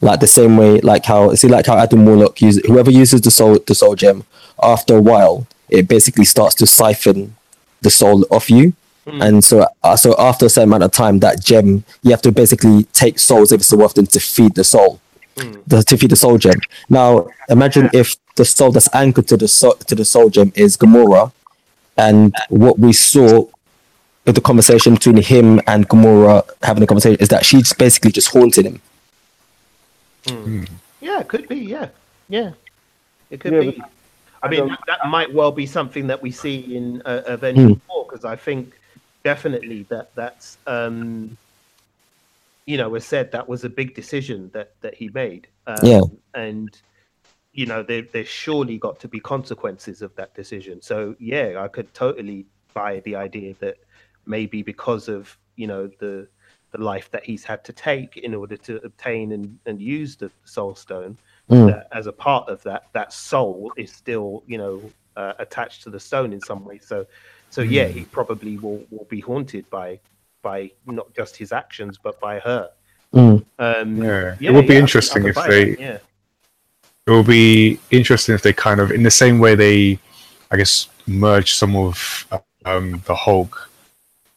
like the same way, like how see, like how Adam Warlock uses whoever uses the soul the soul gem after a while, it basically starts to siphon the soul off you. Mm. And so, uh, so after a certain amount of time, that gem you have to basically take souls if it's so often to feed the soul, mm. the, to feed the soul gem. Now, imagine if the soul that's anchored to the soul to the soul gem is Gamora, and what we saw with the conversation between him and Gamora having a conversation is that she's basically just haunting him. Mm. Hmm. Yeah, it could be. Yeah, yeah, it could Yeah, be. I I mean, that, that might well be something that we see in uh, Avengers hmm. Four because I think definitely that that's um, you know, was said that was a big decision that that he made. Um, Yeah. and you know, there there's surely got to be consequences of that decision. So yeah, I could totally buy the idea that maybe because of you know the the life that he's had to take in order to obtain and, and use the soul stone Mm. that as a part of that that soul is still you know uh, attached to the stone in some way so so yeah he probably will will be haunted by by not just his actions but by her Mm. um Yeah. It would be I- I interesting if they- yeah it will be interesting if they kind of, in the same way they, I guess, merge some of um, the Hulk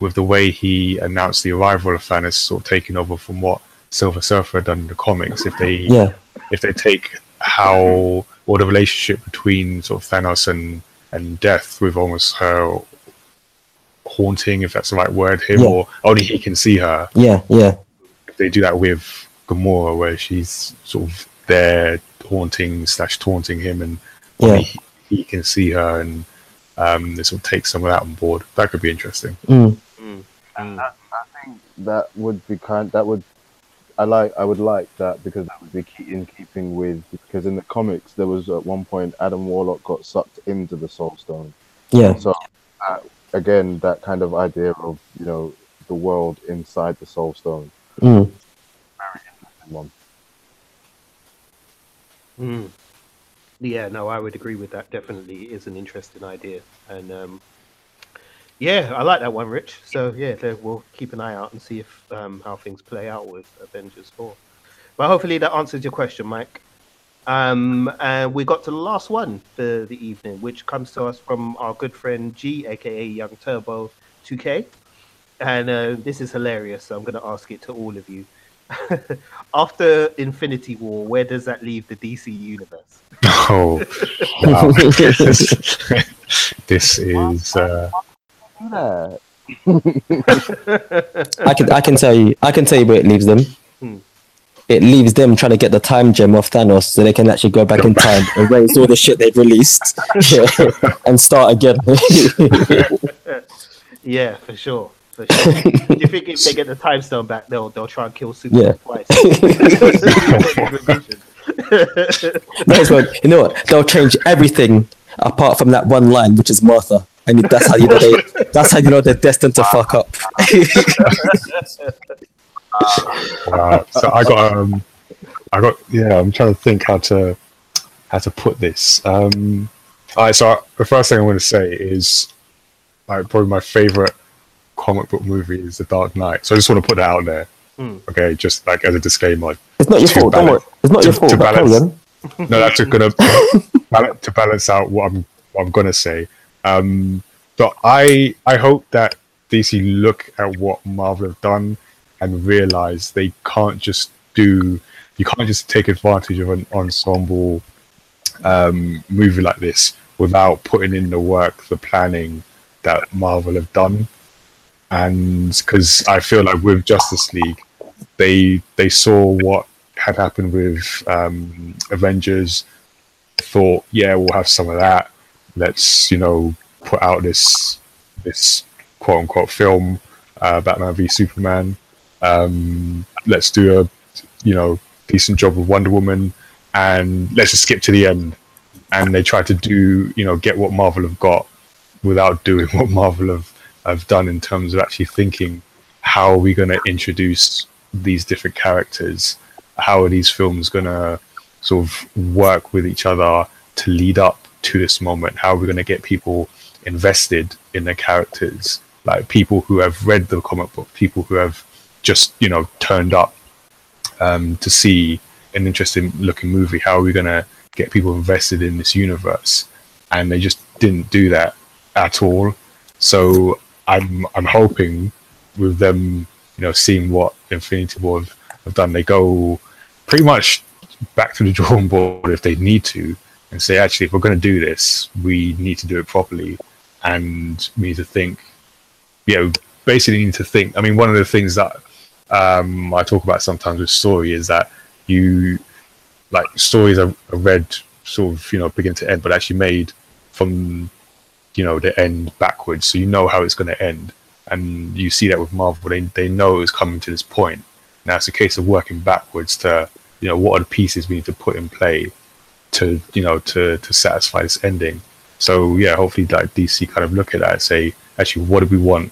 with the way he announced the arrival of Thanos, sort of taking over from what Silver Surfer had done in the comics. If they, Yeah. if they take how or the relationship between sort of Thanos and and Death with almost her haunting, if that's the right word, him Yeah. or only he can see her Yeah, yeah, they do that with Gamora, where she's sort of there haunting slash taunting him, and Yeah. only he, he can see her, and um, this will take some of that on board. That could be interesting. mm. Mm. Mm. I, I think that would be kind. That would I like. I would like that because that would be key, in keeping with because in the comics there was at one point Adam Warlock got sucked into the Soul Stone. Yeah. So uh, again, that kind of idea of you know the world inside the Soul Stone. Mm. One. Mm. Yeah, no, I would agree with that. Definitely is an interesting idea, and um, yeah, I like that one, Rich. So yeah, we'll keep an eye out and see if um, how things play out with Avengers Four. But hopefully that answers your question, Mike. Um, and we got to the last one for the evening, which comes to us from our good friend G, aka Young Turbo 2K. And uh, this is hilarious, so I'm going to ask it to all of you. After Infinity War, where does that leave the DC universe? Oh, wow. this, this is uh, I can I can tell you I can tell you where it leaves them. Hmm. It leaves them trying to get the time gem off Thanos so they can actually go back in time, erase all the shit they've released, and start again. yeah, for sure. For sure. Do you think if they get the time stone back, they'll they'll try and kill Superman Yeah. twice? Might as well, you know what? They'll change everything apart from that one line, which is Martha. And that's how you know they. That's how you know they're destined to fuck up. wow. So I got um, I got yeah. I'm trying to think how to how to put this. Um, all right. So the first thing I want to say is like probably my favorite comic book movie is The Dark Knight. So I just want to put that out there. Hmm. Okay, just like as a disclaimer. It's not your To fault. Don't worry. It's not your fault. to balance- on. no, that's gonna bal- to balance out what I'm what I'm gonna say. Um, but I I hope that DC look at what Marvel have done and realize they can't just do you can't just take advantage of an ensemble um, movie like this without putting in the work, the planning that Marvel have done. And because I feel like with Justice League, they they saw what had happened with um, Avengers, thought, yeah, we'll have some of that. Let's you know put out this this quote unquote film, uh, Batman v Superman. Um, let's do a you know decent job of Wonder Woman, and let's just skip to the end. And they try to do you know get what Marvel have got without doing what Marvel have have done in terms of actually thinking how are we going to introduce these different characters? How are these films going to sort of work with each other to lead up to this moment? How are we going to get people invested in the characters? Like people who have read the comic book people who have just you know turned up um, to see an interesting looking movie. How are we going to get people invested in this universe? And they just didn't do that at all. So i'm i'm hoping with them you know seeing what infinity war have, have done they go pretty much back to the drawing board if they need to and say actually if we're going to do this we need to do it properly. And we need to think you know basically need to think. I mean one of the things that um, i talk about sometimes with story is that you like stories are, are read sort of you know begin to end but actually made from you know the end backwards. So you know how it's going to end. And you see that with marvel they, they know it's coming to this point. Now it's a case of working backwards to you know what are the pieces we need to put in play to you know to to satisfy this ending. So yeah hopefully like dc kind of look at that and say actually what do we want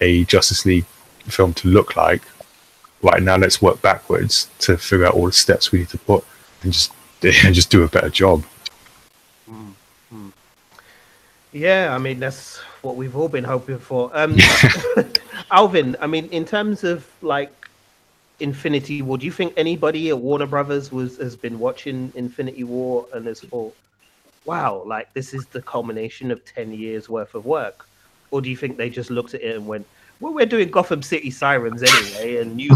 a justice league film to look like right now let's work backwards to figure out all the steps we need to put and just and just do a better job. Yeah, I mean that's what we've all been hoping for. Um, Alvin, I mean, in terms of like Infinity War, do you think anybody at Warner Brothers was has been watching Infinity War and has thought, "Wow, like this is the culmination of ten years worth of work," or do you think they just looked at it and went, "Well, we're doing Gotham City Sirens anyway, and New.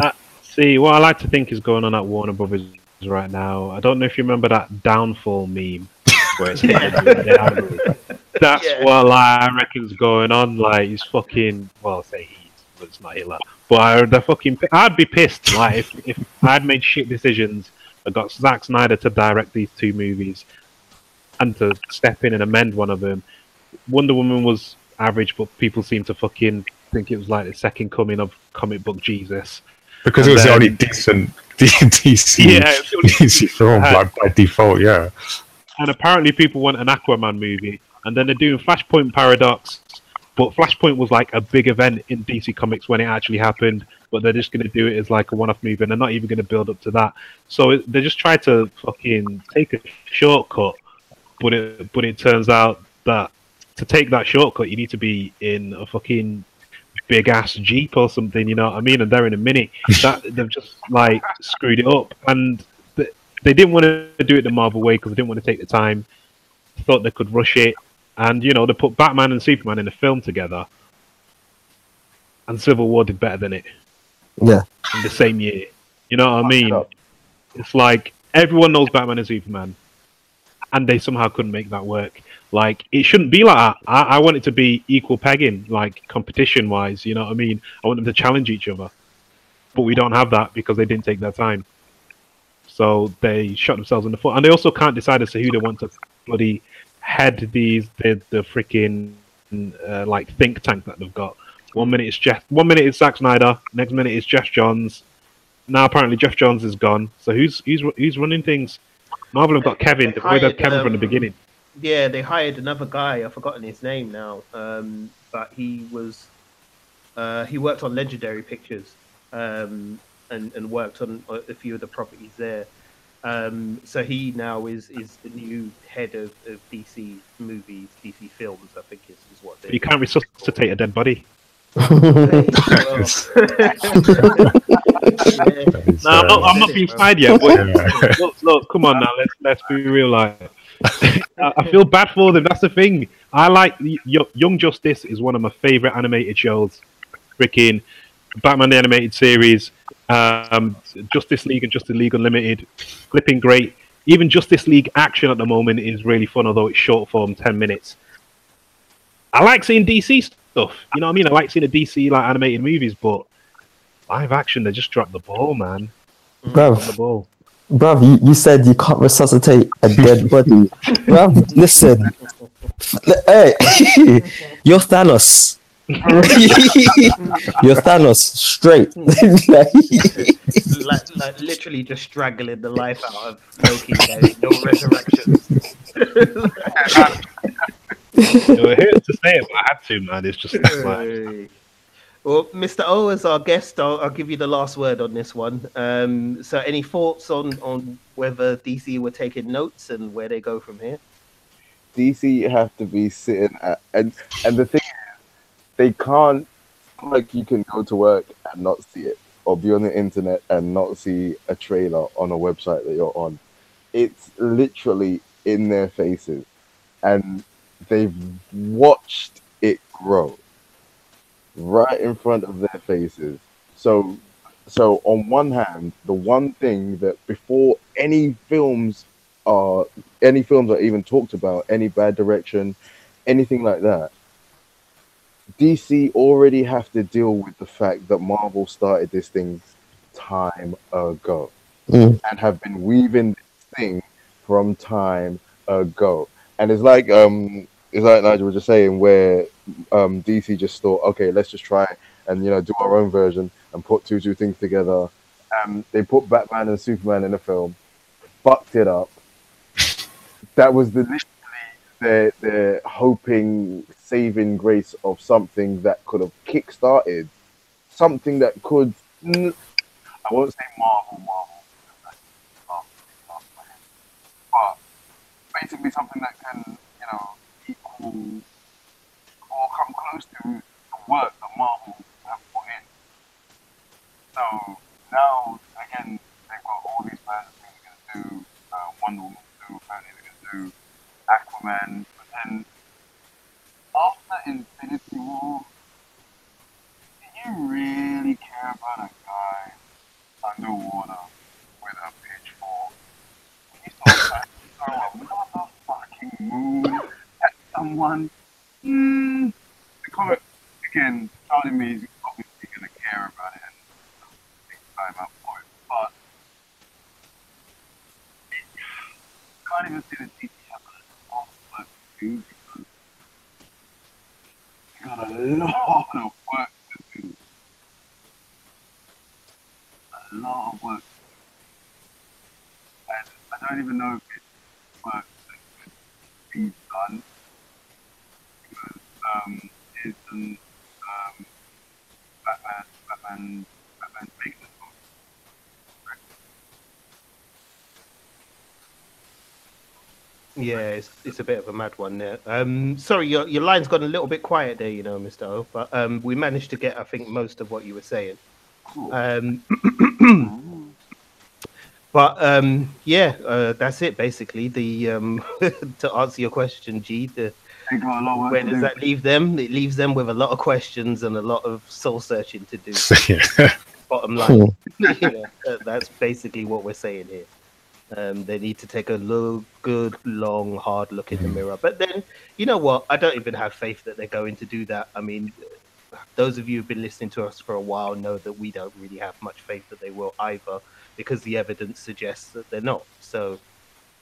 Uh, see, what I like to think is going on at Warner Brothers right now. I don't know if you remember that downfall meme. Where it's That's Yeah. what like, I reckon's going on. Like he's fucking well, say he's, but it's not Hitler. But I, the fucking, I'd be pissed. Like if, if I'd made shit decisions, I got Zack Snyder to direct these two movies, and to step in and amend one of them. Wonder Woman was average, but people seem to fucking think it was like the second coming of comic book Jesus. Because And it was the only decent DC, Yeah, only DC film, like by default, yeah. and apparently people want an Aquaman movie, and then they're doing Flashpoint Paradox, but Flashpoint was like a big event in DC Comics when it actually happened, but they're just going to do it as like a one-off movie, and they're not even going to build up to that. So it, they just try to fucking take a shortcut, but it but it turns out that to take that shortcut, you need to be in a fucking big ass jeep or something. You know what I mean? And they're in a mini. That they've just like screwed it up, and th- they didn't want to do it the Marvel way because they didn't want to take the time. Thought they could rush it, and you know they put Batman and Superman in a film together, and Civil War did better than it Yeah. in the same year. You know what I mean? It's like everyone knows Batman and Superman, and they somehow couldn't make that work. Like it shouldn't be like that. I, I want it to be equal pegging, like competition wise. You know what I mean? I want them to challenge each other, but we don't have that because they didn't take their time. So they shot themselves in the foot, and they also can't decide as to who they want to bloody head these the the freaking uh, like think tank that they've got. One minute it's Jeff, one minute it's Zack Snyder, next minute it's Geoff Johns. Now apparently Geoff Johns is gone. So who's who's who's running things? Marvel have got Kevin. Had hired, Kevin from the um, beginning. Yeah, they hired another guy. I've forgotten his name now. Um, but he was uh, he worked on Legendary Pictures um, and and worked on a a few of the properties there. Um, so he now is is the new head of, of DC movies, DC films. I think is, is what they. You can't resuscitate a dead body. No, I'm not, I'm not being snide yet. But look, look, come on now, let's let's be real. Like, I feel bad for them. That's the thing. I like Young Justice is one of my favorite animated shows. Freaking Batman the animated series, um, Justice League and Justice League Unlimited, flipping great. Even Justice League action at the moment is really fun, although it's short form, ten minutes. I like seeing DC stuff. You know what I mean? I like seeing the DC like animated movies, but live action, they just dropped the ball, man. Mm. Dropped the ball. bruv, you, you said you can't resuscitate a dead body. bruv, listen. Hey, you're Thanos. you're Thanos straight. like, like literally just straggling the life out of Loki. There's no resurrection. It hurts to say it, but I had to, man. It's just like, Well, Mr. O, as our guest, I'll, I'll give you the last word on this one. Um, so, any thoughts on, on whether DC were taking notes and where they go from here? DC have to be sitting at, and and the thing is, they can't like you can go to work and not see it, or be on the internet and not see a trailer on a website that you're on. It's literally in their faces, and they've watched it grow right in front of their faces. So, so on one hand, the one thing that before any films are any films are even talked about, any bad direction, anything like that, DC already have to deal with the fact that Marvel started this thing time ago Mm. and have been weaving this thing from time ago. And it's like um it's like Nigel was just saying where um DC just thought, okay, let's just try and you know do our own version and put two two things together. Um they put Batman and Superman in a film, fucked it up. That was the literally their their hoping saving grace of something that could have kick-started something that could I won't say Marvel Marvel basically something that can, you know, equal or come close to the work that Marvel have put in. So now, again, they've got all these plans they're going to do, uh, Wonder Woman 2, apparently they're going to do Aquaman, but then after Infinity War, do you really care about a guy underwater with a pitchfork? He starts to throw a moon at someone. Hmm. The comic, again, Charlie me is obviously going to care about it and take time out for it, but can't even see the DC have a lot to do because lot of work to do. A lot of work. And I don't even know if it's work that could be done. Because um, it's an um, Batman, Batman, Batman making the book. Yeah, it's, it's a bit of a mad one there. Um, sorry, your your line's gone a little bit quiet there, you know, Mister O. But um, we managed to get, I think, most of what you were saying. Um, but um, yeah, uh, that's it basically. The um, to answer your question, G, the They got a lot of work where does do. that leave them? It leaves them with a lot of questions and a lot of soul searching to do. yeah. Bottom line, you know, uh, that's basically what we're saying here. Um, they need to take a look, good, long, hard look in the mirror. But then, you know what? I don't even have faith that they're going to do that. I mean, those of you who've been listening to us for a while know that we don't really have much faith that they will either, because the evidence suggests that they're not. So,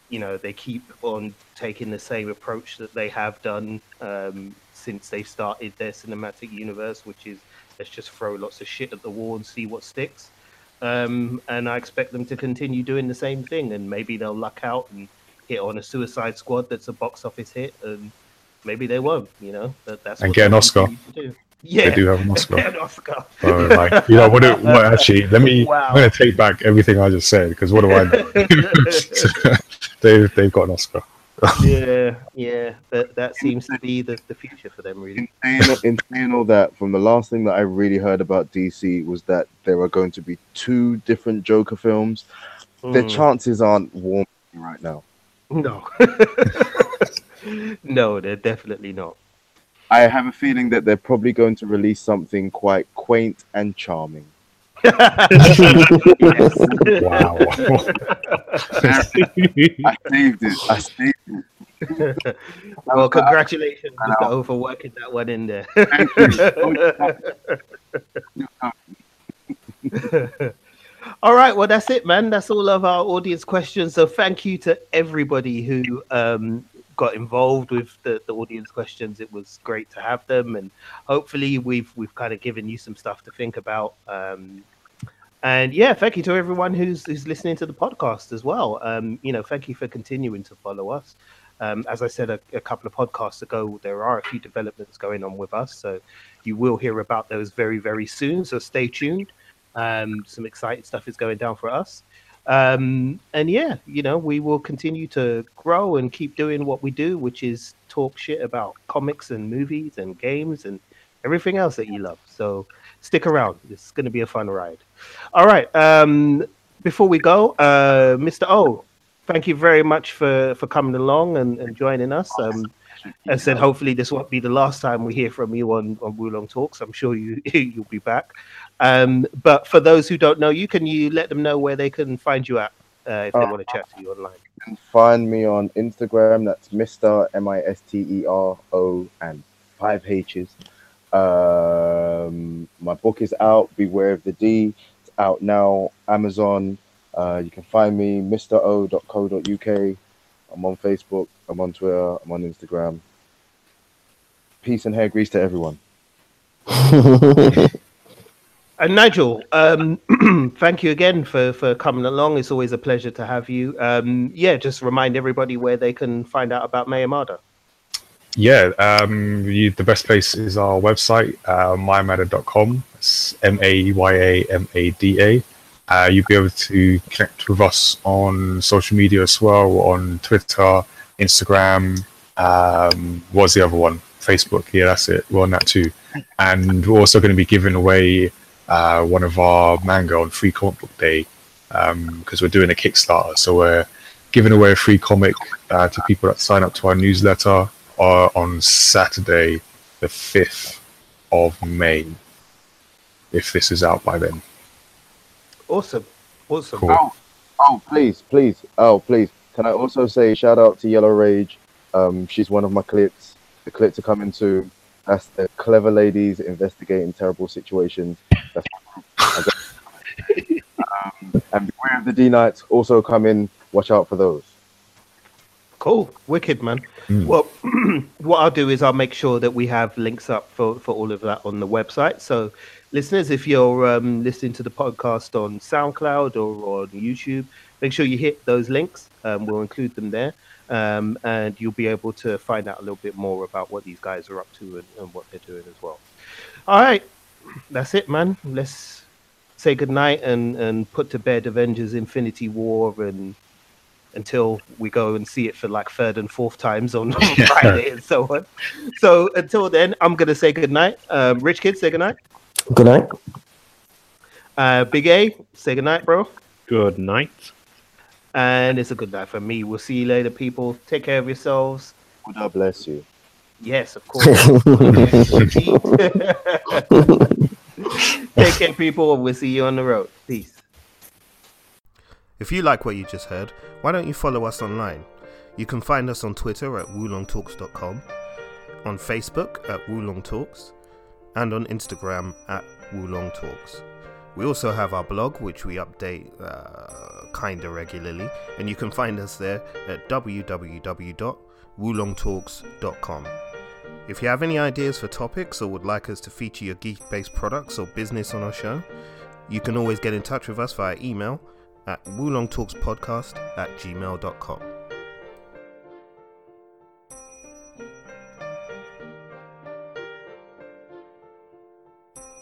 you know, they keep on taking the same approach that they have done um, since they started their cinematic universe, which is let's just throw lots of shit at the wall and see what sticks. Um, and I expect them to continue doing the same thing, and maybe they'll luck out and hit on a Suicide Squad that's a box office hit, and maybe they won't. You know, that, that's And what get an Oscar. Continue to do. Yeah, They do have an Oscar. An Oscar. So, like, you know, what, do, what actually, let me, Wow. I'm going to take back everything I just said because what do I know? they've, they've got an Oscar. yeah, yeah. That that seems to be the, the future for them, really. in, in saying all that, from the last thing that I really heard about DC was that there are going to be two different Joker films. The Mm. chances aren't warm right now. No, no, they're definitely not. I have a feeling that they're probably going to release something quite quaint and charming. Wow. I saved it. I saved it. well, congratulations, Mr. O, for working that one in there. all right, well, that's it, man. That's all of our audience questions. So, thank you to everybody who um, got involved with the, the audience questions. It was great to have them, and hopefully, we've we've kind of given you some stuff to think about. Um, and yeah, thank you to everyone who's who's listening to the podcast as well. Um, you know, thank you for continuing to follow us. Um, as I said a, a couple of podcasts ago, there are a few developments going on with us, so you will hear about those very, very soon. So stay tuned. Um, some exciting stuff is going down for us. Um, and yeah, you know, we will continue to grow and keep doing what we do, which is talk shit about comics and movies and games and everything else that you love. So stick around. It's going to be a fun ride. All right. Um, before we go, uh, Mr. O, thank you very much for, for coming along and, and joining us. Um, as said, hopefully this won't be the last time we hear from you on, on Wulong Talks. I'm sure you you'll be back. Um, but for those who don't know you, can you let them know where they can find you at uh, if they Uh, want to chat to you online? can find me on Instagram. That's Mr. M I S T E R O and five H's. Um, my book is out. Beware of the D. It's out now. Amazon. Uh, you can find me MrO.co.uk. I'm on Facebook. I'm on Twitter. I'm on Instagram. Peace and hair grease to everyone. And Nigel, um, thank you again for, for coming along. It's always a pleasure to have you. Um, yeah, just remind everybody where they can find out about Mayamada. Yeah, um, you, the best place is our website, uh, mayamada.com. It's M A Y A M A D A. Uh, you'll be able to connect with us on social media as well, on Twitter, Instagram. Um, what's the other one? Facebook. Yeah, that's it. We're on that too. And we're also going to be giving away uh, one of our manga on Free Comic Book Day because we're doing a Kickstarter. So we're giving away a free comic uh, to people that sign up to our newsletter uh, on Saturday, the 5th of May, if this is out by then. Awesome. Awesome. Cool. Oh, oh, please, please, oh, please. Can I also say shout out to Yellow Rage? Um, she's one of my clips. The clips are coming soon. That's the clever ladies investigating terrible situations. That's I got- um, and Beware of the D Knights also come in. Watch out for those. Cool, wicked man. Well, what I'll do is I'll make sure that we have links up for, for all of that on the website. So, listeners, if you're um, listening to the podcast on SoundCloud or on YouTube, make sure you hit those links. Um, we'll include them there, um, and you'll be able to find out a little bit more about what these guys are up to and, and what they're doing as well. All right, that's it, man. Let's say goodnight and and put to bed Avengers: Infinity War and until we go and see it for like third and fourth times on Friday and so on. So until then, I'm gonna say goodnight. Um, Rich Kid, say goodnight. Good night. Uh, Big A, say goodnight, bro. Good night. And it's a good night for me. We'll see you later, people. Take care of yourselves. God bless you. Yes, of course. Take care, people. We'll see you on the road. Peace. If you like what you just heard, why don't you follow us online? You can find us on Twitter at woolongtalks.com, on Facebook at wulongtalks, and on Instagram at Woolong Talks. We also have our blog, which we update uh, kinda regularly, and you can find us there at www.woolongtalks.com. If you have any ideas for topics or would like us to feature your geek based products or business on our show, you can always get in touch with us via email at woolongtalkspodcast at gmail.com.